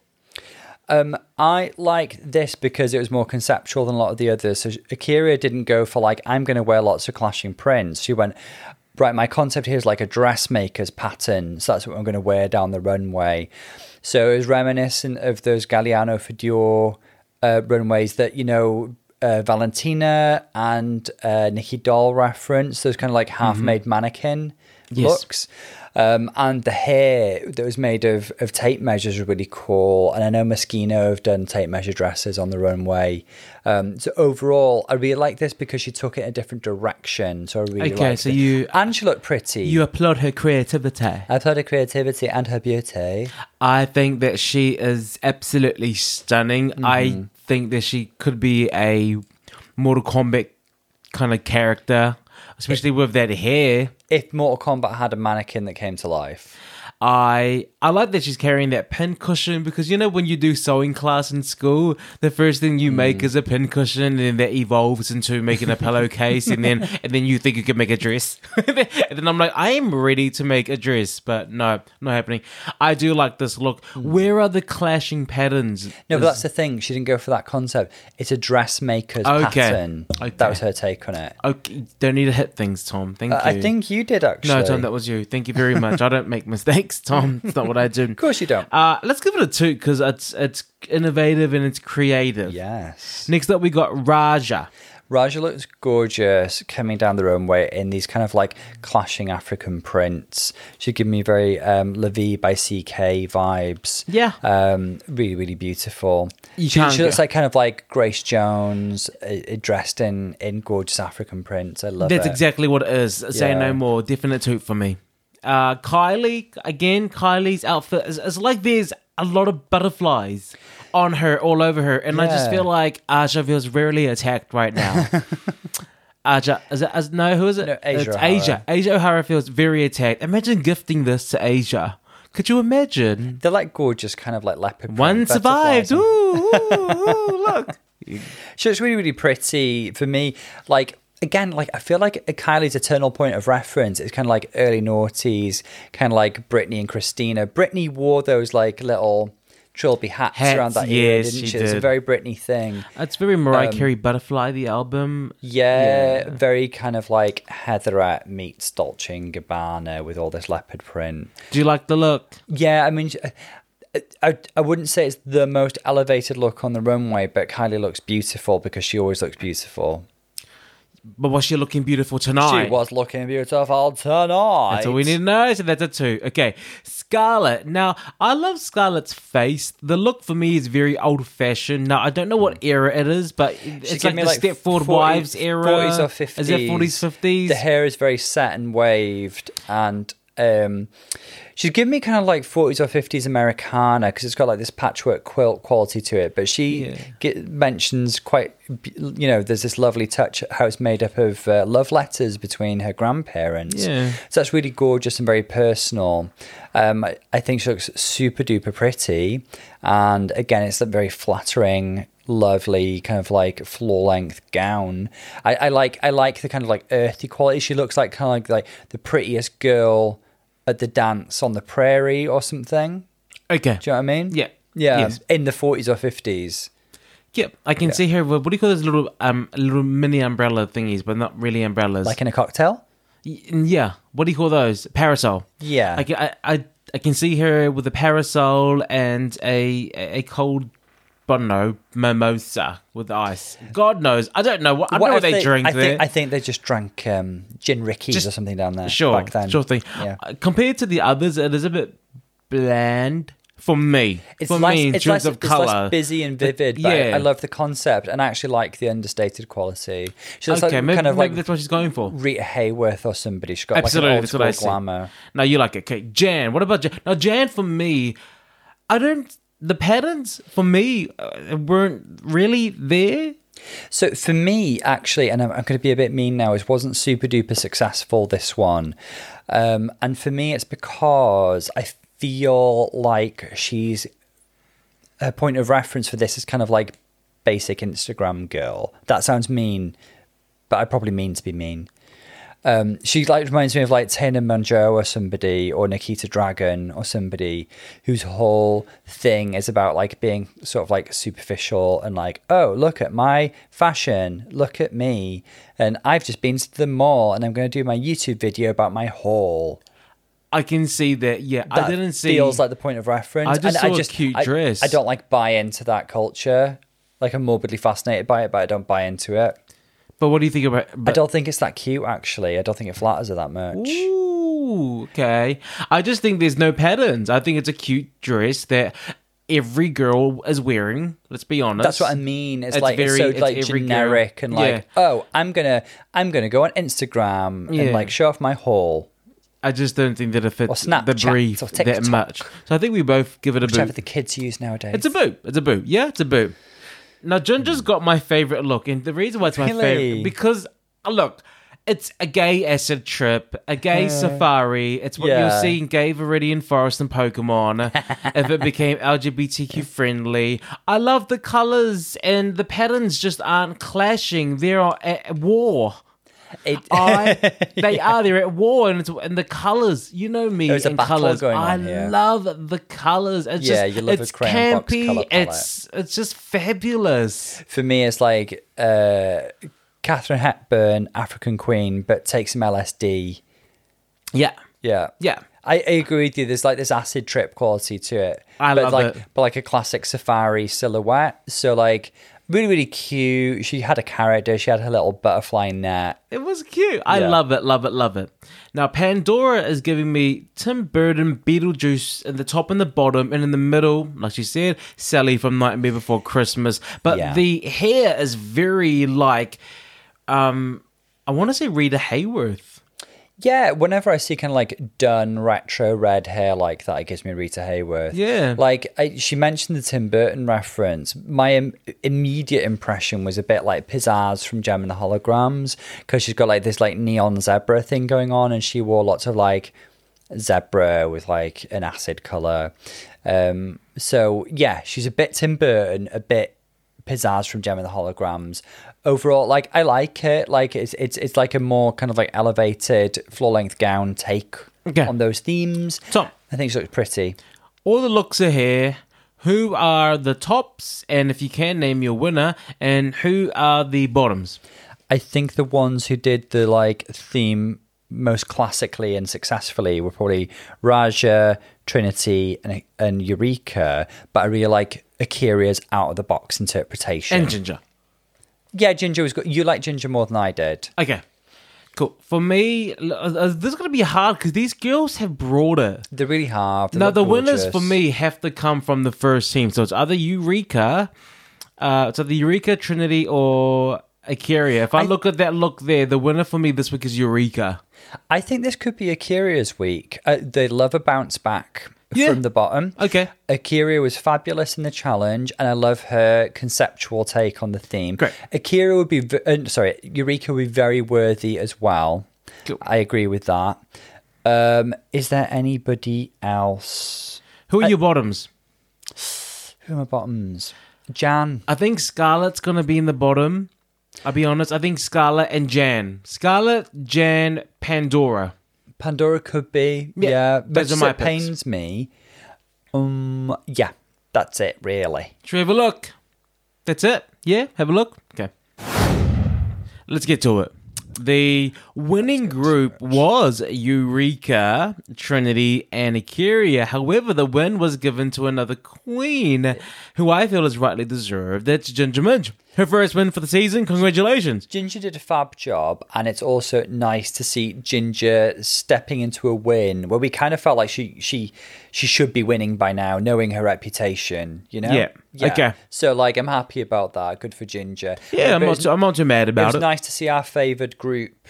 Um, I like this because it was more conceptual than a lot of the others. So A'keria didn't go for like I'm going to wear lots of clashing prints. She went right. My concept here is like a dressmaker's pattern. So that's what I'm going to wear down the runway. So it was reminiscent of those Galliano for Dior uh, runways that you know. Uh, Valentina and uh, Nicky Doll reference those kind of like half-made mannequin Yes. looks. Um, and the hair that was made of, of tape measures was really cool. And I know Moschino have done tape measure dresses on the runway. Um, so overall, I really like this because she took it in a different direction. So I really Okay, so it. you- and she looked pretty. You applaud her creativity. I've heard her creativity and her beauty. I think that she is absolutely stunning. I Mm-hmm. think that she could be a Mortal Kombat kind of character, especially with that hair. If Mortal Kombat had a mannequin that came to life, I I like that she's carrying that pin cushion because you know when you do sewing class in school, the first thing you make mm. is a pin cushion, and then that evolves into making a pillowcase, and then and then you think you can make a dress, and then I'm like, I am ready to make a dress, but no, not happening. I do like this look. Mm. Where are the clashing patterns? no, but that's the thing. She didn't go for that concept. It's a dressmaker's Okay. pattern. Okay. That was her take on it. okay. Don't need to hit things, Tom. Thank you. I think you did actually. no, Tom, that was you. Thank you very much. I don't make mistakes, Tom. It's not what I do. Of course you don't. Uh, let's give it a two because it's it's innovative and it's creative. Yes. Next up, we got Ra'Jah. Ra'Jah looks gorgeous coming down the runway in these kind of like clashing African prints. She gave me very um, La Vie by CK vibes. Yeah. Um, really, really beautiful. You she, she looks like kind of like Grace Jones uh, uh, dressed in, in gorgeous African prints. I love That's it. exactly what it is. Say Yeah. no more. Definite toot for me. Uh, Kylie again. Kylie's outfit is, is like there's a lot of butterflies on her, all over her, and I just Yeah. feel like Aja feels rarely attacked right now. Aja, is it? Is, no, who is it? No, Asia it's O'Hara. Asia. Asia O'Hara feels very attacked. Imagine gifting this to Asia. Could you imagine? They're like gorgeous, kind of like leopard. print One butterflies survived. and- Ooh, ooh, ooh, look. She looks really, really pretty for me. Like again, like I feel like Kylie's eternal point of reference is kind of like early noughties, kind of like Britney and Christina. Britney wore those like little trilby hats, Hats, around that era, didn't she she? It's a very Britney thing. It's very Mariah Um, Carey Butterfly, the album. Yeah, very kind of like Heatherette meets Dolce and Gabbana with all this leopard print. Do you like the look? Yeah, I mean, I, I wouldn't say it's the most elevated look on the runway, but Kylie looks beautiful because she always looks beautiful. But was she looking beautiful tonight? She was looking beautiful tonight. That's all we need to know. So that's a two. Okay. Scarlet. Now, I love Scarlet's face. The look for me is very old fashioned. Now, I don't know what hmm. era it is, but it's like the me, Stepford 40 Wives era. 40s or 50s. Is it 40s, 50s? The hair is very set and waved, and Um, she's giving me kind of like 40s or 50s Americana because it's got like this patchwork quilt quality to it. But she Yeah. get, mentions quite, you know, there's this lovely touch how it's made up of uh, love letters between her grandparents. Yeah. So that's really gorgeous and very personal. Um, I, I think she looks super duper pretty. And again, it's a very flattering, lovely kind of like floor length gown. I, I like I like the kind of like earthy quality. She looks like kind of like, like the prettiest girl at the dance on the prairie or something. Okay. Do you know what I mean? Yeah. Yeah. Yes. In the 40s or 50s. Yeah, I can see her. with- What do you call those little um little mini umbrella thingies, but not really umbrellas? Like in a cocktail? Y- yeah. What do you call those? Parasol. Yeah. I, can- I, I, I can see her with a parasol and a a cold, Don't mimosa with ice. God knows. I don't know what. I don't know what if they, drink I there. think, I think they just drank um, gin Just- or something down there. sure, Back then. sure thing. Yeah. Uh, compared to the others, it is a bit bland for me. It's for less, me, in it's terms less, of it's color. less busy and vivid, but I- yeah. I love the concept and I actually like the understated quality. She looks okay, like maybe, kind of maybe like that's what she's going for. Rita Hayworth or somebody. She's got Absolutely, like an that's what I school see. glamour. Now you like it, okay? Jan, what about Jan? Now Jan for me, I don't. The patterns for me uh, weren't really there. So for me, actually, and I'm, I'm going to be a bit mean now, it wasn't super duper successful this one, um, and for me, it's because I feel like she's her point of reference for this is kind of like basic Instagram girl. That sounds mean, but I probably mean to be mean. Um, she like reminds me of like Tana Mongeau or somebody, or Nikita Dragon or somebody whose whole thing is about like being sort of like superficial and like, oh, look at my fashion, look at me, and I've just been to the mall and I'm going to do my YouTube video about my haul. I can see that. Yeah, I didn't see. It feels like the point of reference. I just and saw a cute I- dress. I don't like buy into that culture. Like I'm morbidly fascinated by it, but I don't buy into it. But what do you think about? I don't think it's that cute. Actually, I don't think it flatters her that much. Ooh, okay. I just think there's no patterns. I think it's a cute dress that every girl is wearing. Let's be honest. That's what I mean. It's, It's like very- it's so it's like girl. generic and like, Yeah. oh, I'm gonna I'm gonna go on Instagram Yeah. and like show off my haul, I just don't think that it fits the brief that much. So I think we both give it a whichever boot. the kids use nowadays. It's a boot. It's a boot. Yeah, it's a boot. Now, Ginger's got my favorite look, and the reason why it's my Really? favorite because uh, look, it's a gay acid trip, a gay safari. It's what you'll Yeah. see in Gay Viridian Forest and Pokemon. if it became LGBTQ friendly, I love the colors and the patterns just aren't clashing. They're at war. It- I, they are. They're at war, and it's and the colors. You know me There's and colors. going I here. love the colors. It's Yeah, just, you love a it's campy. colour. It's it's just fabulous. For me, it's like uh, Katharine Hepburn, African Queen, but take some LSD. Yeah, Yeah, yeah. I, I agree with you. There's like this acid trip quality to it. I but love like, it. But like a classic safari silhouette. So like really, really cute. She had a character. She had her little butterfly net. It was cute. I Yeah. love it, love it, love it. Now Pandora is giving me Tim Burton, Beetlejuice in the top and the bottom, and in the middle, like she said, Sally from Nightmare Before Christmas. But Yeah. the hair is very like, um, I want to say Rita Hayworth. Yeah, whenever I see kind of like done retro red hair like that, it gives me Rita Hayworth. Yeah. Like I, she mentioned the Tim Burton reference. My Im- immediate impression was a bit like Pizzazz from Jem and the Holograms because she's got like this like neon zebra thing going on and she wore lots of like zebra with like an acid color. Um, so yeah, she's a bit Tim Burton, a bit pizzazz from Jem and the Holograms. Overall, like I like it. Like it's it's it's like a more kind of like elevated floor length gown take Okay. on those themes. Tom. I think she looks pretty. All the looks are here. Who are the tops? And if you can name your winner, and who are the bottoms? I think the ones who did the like theme most classically and successfully were probably Ra'Jah, Trinity, and, and Eureka. But I really like A'keria's out of the box interpretation. And Ginger. Yeah, Ginger was good. You like Ginger more than I did. Okay. Cool. For me, uh, this is going to be hard because these girls have broader. They really have. They Now, the winners for me have to come from the first team. So it's either Eureka, uh, so the Eureka, Trinity, or A'keria. If I, I- look at that look there, the winner for me this week is Eureka. I think this could be A'keria's week. Uh, they love a bounce back Yeah. from the bottom. Okay. A'keria was fabulous in the challenge, and I love her conceptual take on the theme. Great. A'keria would be, v- uh, sorry, Eureka would be very worthy as well. Cool. I agree with that. Um, is there anybody else? Who are your bottoms? Who are my bottoms? Jan. I think Scarlet's gonna be in the bottom. I'll be honest. I think Scarlet and Jan. Scarlet, Jan, Pandora. Pandora could be. Yeah, Yeah, those but are my it picks. pains me. Um, yeah, that's it, really. Should we have a look? That's it. Yeah, have a look. Okay. Let's get to it. The winning group was Eureka, Trinity, and A'keria. However, the win was given to another queen, who I feel is rightly deserved. That's Ginger Minj. Her first win for the season. Congratulations. Ginger did a fab job, and it's also nice to see Ginger stepping into a win where we kind of felt like she she she should be winning by now, knowing her reputation. You know? Yeah. Okay. So like, I'm happy about that. Good for Ginger. Yeah, I'm not, too, I'm not too mad about it. It's nice to see our favored group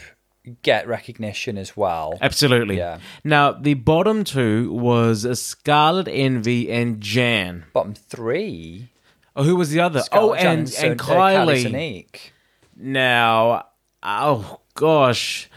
get recognition as well. Absolutely. Yeah. Now, the bottom two was Scarlet Envy and Jan. Bottom three. Oh, who was the other? oh, and, Johansson, and uh, Kylie Kylie. Sonique. Now, oh gosh.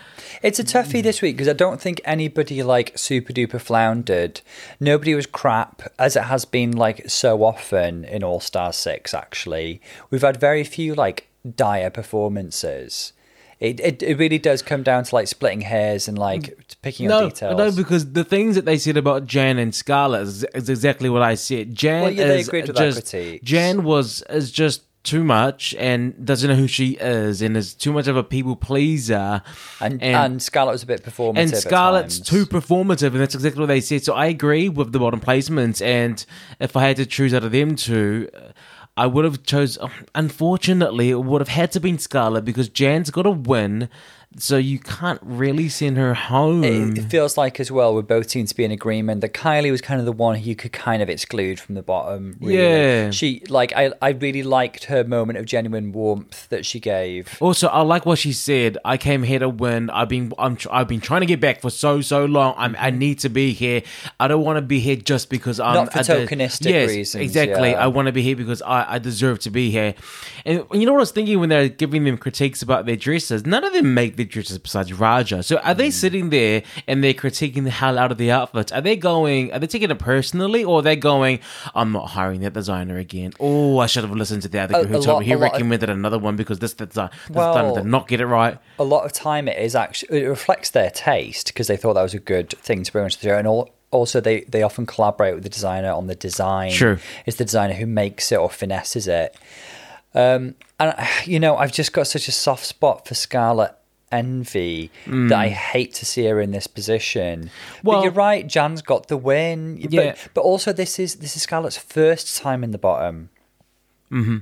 It's a toughie this week because I don't think anybody like super duper floundered. Nobody was crap, as it has been like so often in All Star Six. Actually, we've had very few like dire performances. It, it it really does come down to like splitting hairs and like picking No, up details. no, because the things that they said about Jan and Scarlet is, is exactly what I said. Jan Well, yeah, is agreed with that just. Jan was is just too much and doesn't know who she is and is too much of a people pleaser. and, and Scarlet was a bit performative. and Scarlet's too performative, and that's exactly what they said. So I agree with the bottom placements, and if I had to choose out of them two, uh, I would have chose. Unfortunately, it would have had to been Scarlet because Jan's got to win, so you can't really send her home. It, feels like as well we both seem to be in agreement that Kylie was kind of the one who you could kind of exclude from the bottom. Really. Yeah. she like I I really liked her moment of genuine warmth that she gave. Also, I like what she said. I came here to win. I've been I'm tr- I've been trying to get back for so so long. I'm I mm-hmm. need to be here. I don't want to be here just because I'm Not for tokenistic yes, reasons, Exactly. yeah. I want to be here because I, I deserve to be here. And you know what I was thinking when they're giving them critiques about their dresses? None of them make their besides Ra'Jah. So are they sitting there and they're critiquing the hell out of the outfits? Are they going? Are they taking it personally, or are they going? I'm not hiring that designer again. Oh, I should have listened to the other A- guy who told lot- me he lot of- recommended another one because this design this Well- designer did not get it right. A lot of time it is actually it reflects their taste because they thought that was a good thing to bring onto the show, and all, also they they often collaborate with the designer on the design. Sure. it's the designer who makes it or finesses it. Um, and you know, I've just got such a soft spot for Scarlet Envy that I hate to see her in this position. but Mm. Well- you're right, Jan's got the win. But- Yeah. but, also this is this is Scarlet's first time in the bottom. Mm-hmm.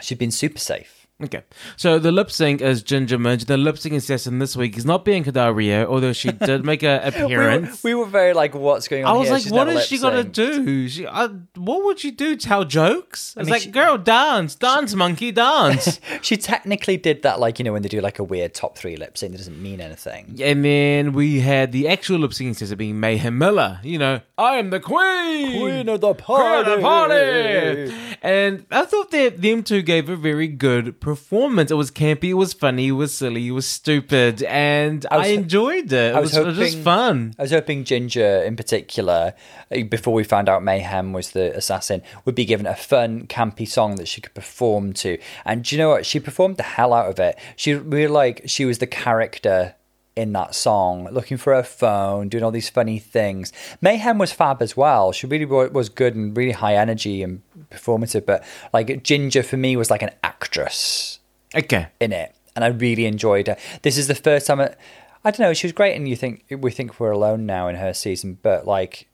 She's been super safe. Okay, so the lip sync is Ginger Minj. The lip sync assassin this week is not being Rio, although she did make an We were, appearance. we were very like, what's going on? I was here? like, She's what never she gonna do? She, I, what would she do? Tell jokes? It's mean, like, she- girl, dance, dance, monkey, dance. She technically did that, like you know, when they do like a weird top three lip sync that doesn't mean anything. and then we had the actual lip sync assassin being Mayhem Miller. You know, I am the queen, Queen of the party. Queen of the party. And I thought that them two gave a very good performance. It was campy, it was funny, it was silly, it was stupid, and I, was- enjoyed it. It I was, was it was just fun. I was hoping Ginger, in particular, uh, before we found out Mayhem was the assassin, would be given a fun, campy song that she could perform to. And do you know what? She performed the hell out of it. She really like she was the character in that song, looking for her phone, doing all these funny things. Mayhem was fab as well. She really was good and really high energy and performative. But like Ginger for me was like an actress Okay. in it, and I really enjoyed her. This is the first time. I, I don't know. She was great, and you think we think we're alone now in her season, but like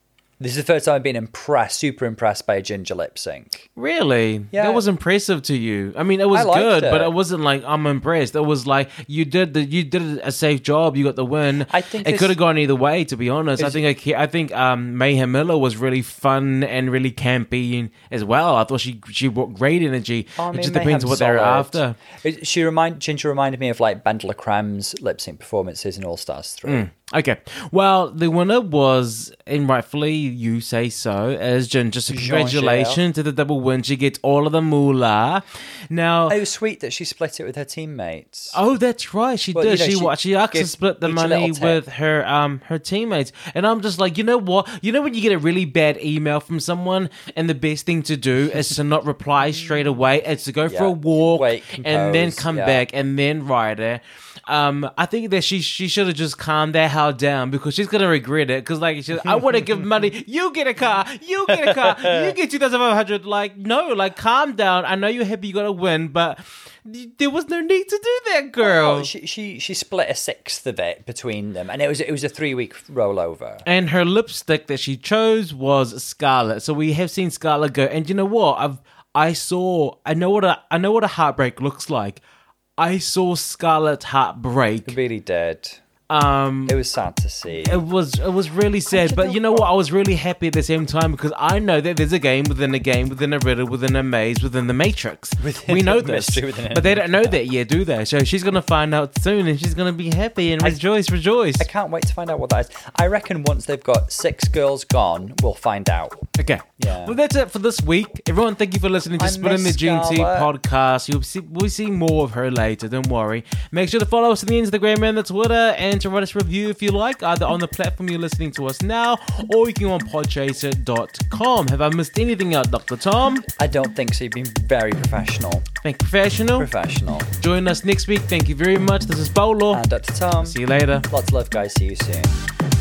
This is the first time I've been impressed, super impressed by a ginger lip sync. Really? Yeah. That was impressive to you. I mean, it was good, but it. it wasn't like I'm impressed. It was like you did the you did a safe job. You got the win. I think it could have gone either way. To be honest, I think I, I think um, Mayhem Miller was really fun and really campy as well. I thought she she brought great energy. Oh, I it mean, just depends Mayhem's what they're after. It- She remind Ginger reminded me of like BenDeLaCreme's lip sync performances in All Stars 3. Okay. Well, the winner was, and rightfully you say so, as Ginger. Just Jean congratulations to the double win. She gets all of the moolah. Now, It was sweet that she split it with her teammates. Oh, that's right. She Well, did. you know, she she she asked to split the money with her um her teammates, and I'm just like, you know what? You know when you get a really bad email from someone, and the best thing to do is to not reply straight away. It's to go for a walk Wait, and then come yeah. back and then write it. Um, I think that she she should have just calmed that hell down because she's gonna regret it. Because like, she's, I want to give money. You get a car. You get a car. You get two thousand five hundred. Like, no, like, calm down. I know you're happy you got to win, but there was no need to do that, girl. Oh, she, she she split a sixth of it between them, and it was it was a three week rollover. and her lipstick that she chose was Scarlet. So we have seen Scarlet go. And you know what? I've I saw. I know what a I know what a heartbreak looks like. I saw Scarlet heartbreak. break. really did. Um, It was sad to see. it was it was really sad, but you know what? I was really happy at the same time because I know that there's a game within a game, within a riddle, within a maze, within the Matrix. Within we know a this, mystery within a but they don't know that yet, do they? So she's gonna find out soon, and she's gonna be happy and rejoice, rejoice. I can't wait to find out what that is. I reckon once they've got six girls gone, we'll find out. Okay. Yeah. Well, that's it for this week. Everyone, thank you for listening to I Spin in the miss GNT podcast. You'll see, we'll see more of her later. Don't worry. Make sure to follow us on the Instagram and the Twitter, and to write us a review if you like, either on the platform you're listening to us now, or you can go on podchaser.com. Have I missed anything out, Dr. Tom? I don't think so. You've been very professional. Thank you, professional. Professional. Join us next week. Thank you very much. This is Paulo. And Dr. Tom. See you later. Lots of love, guys. See you soon.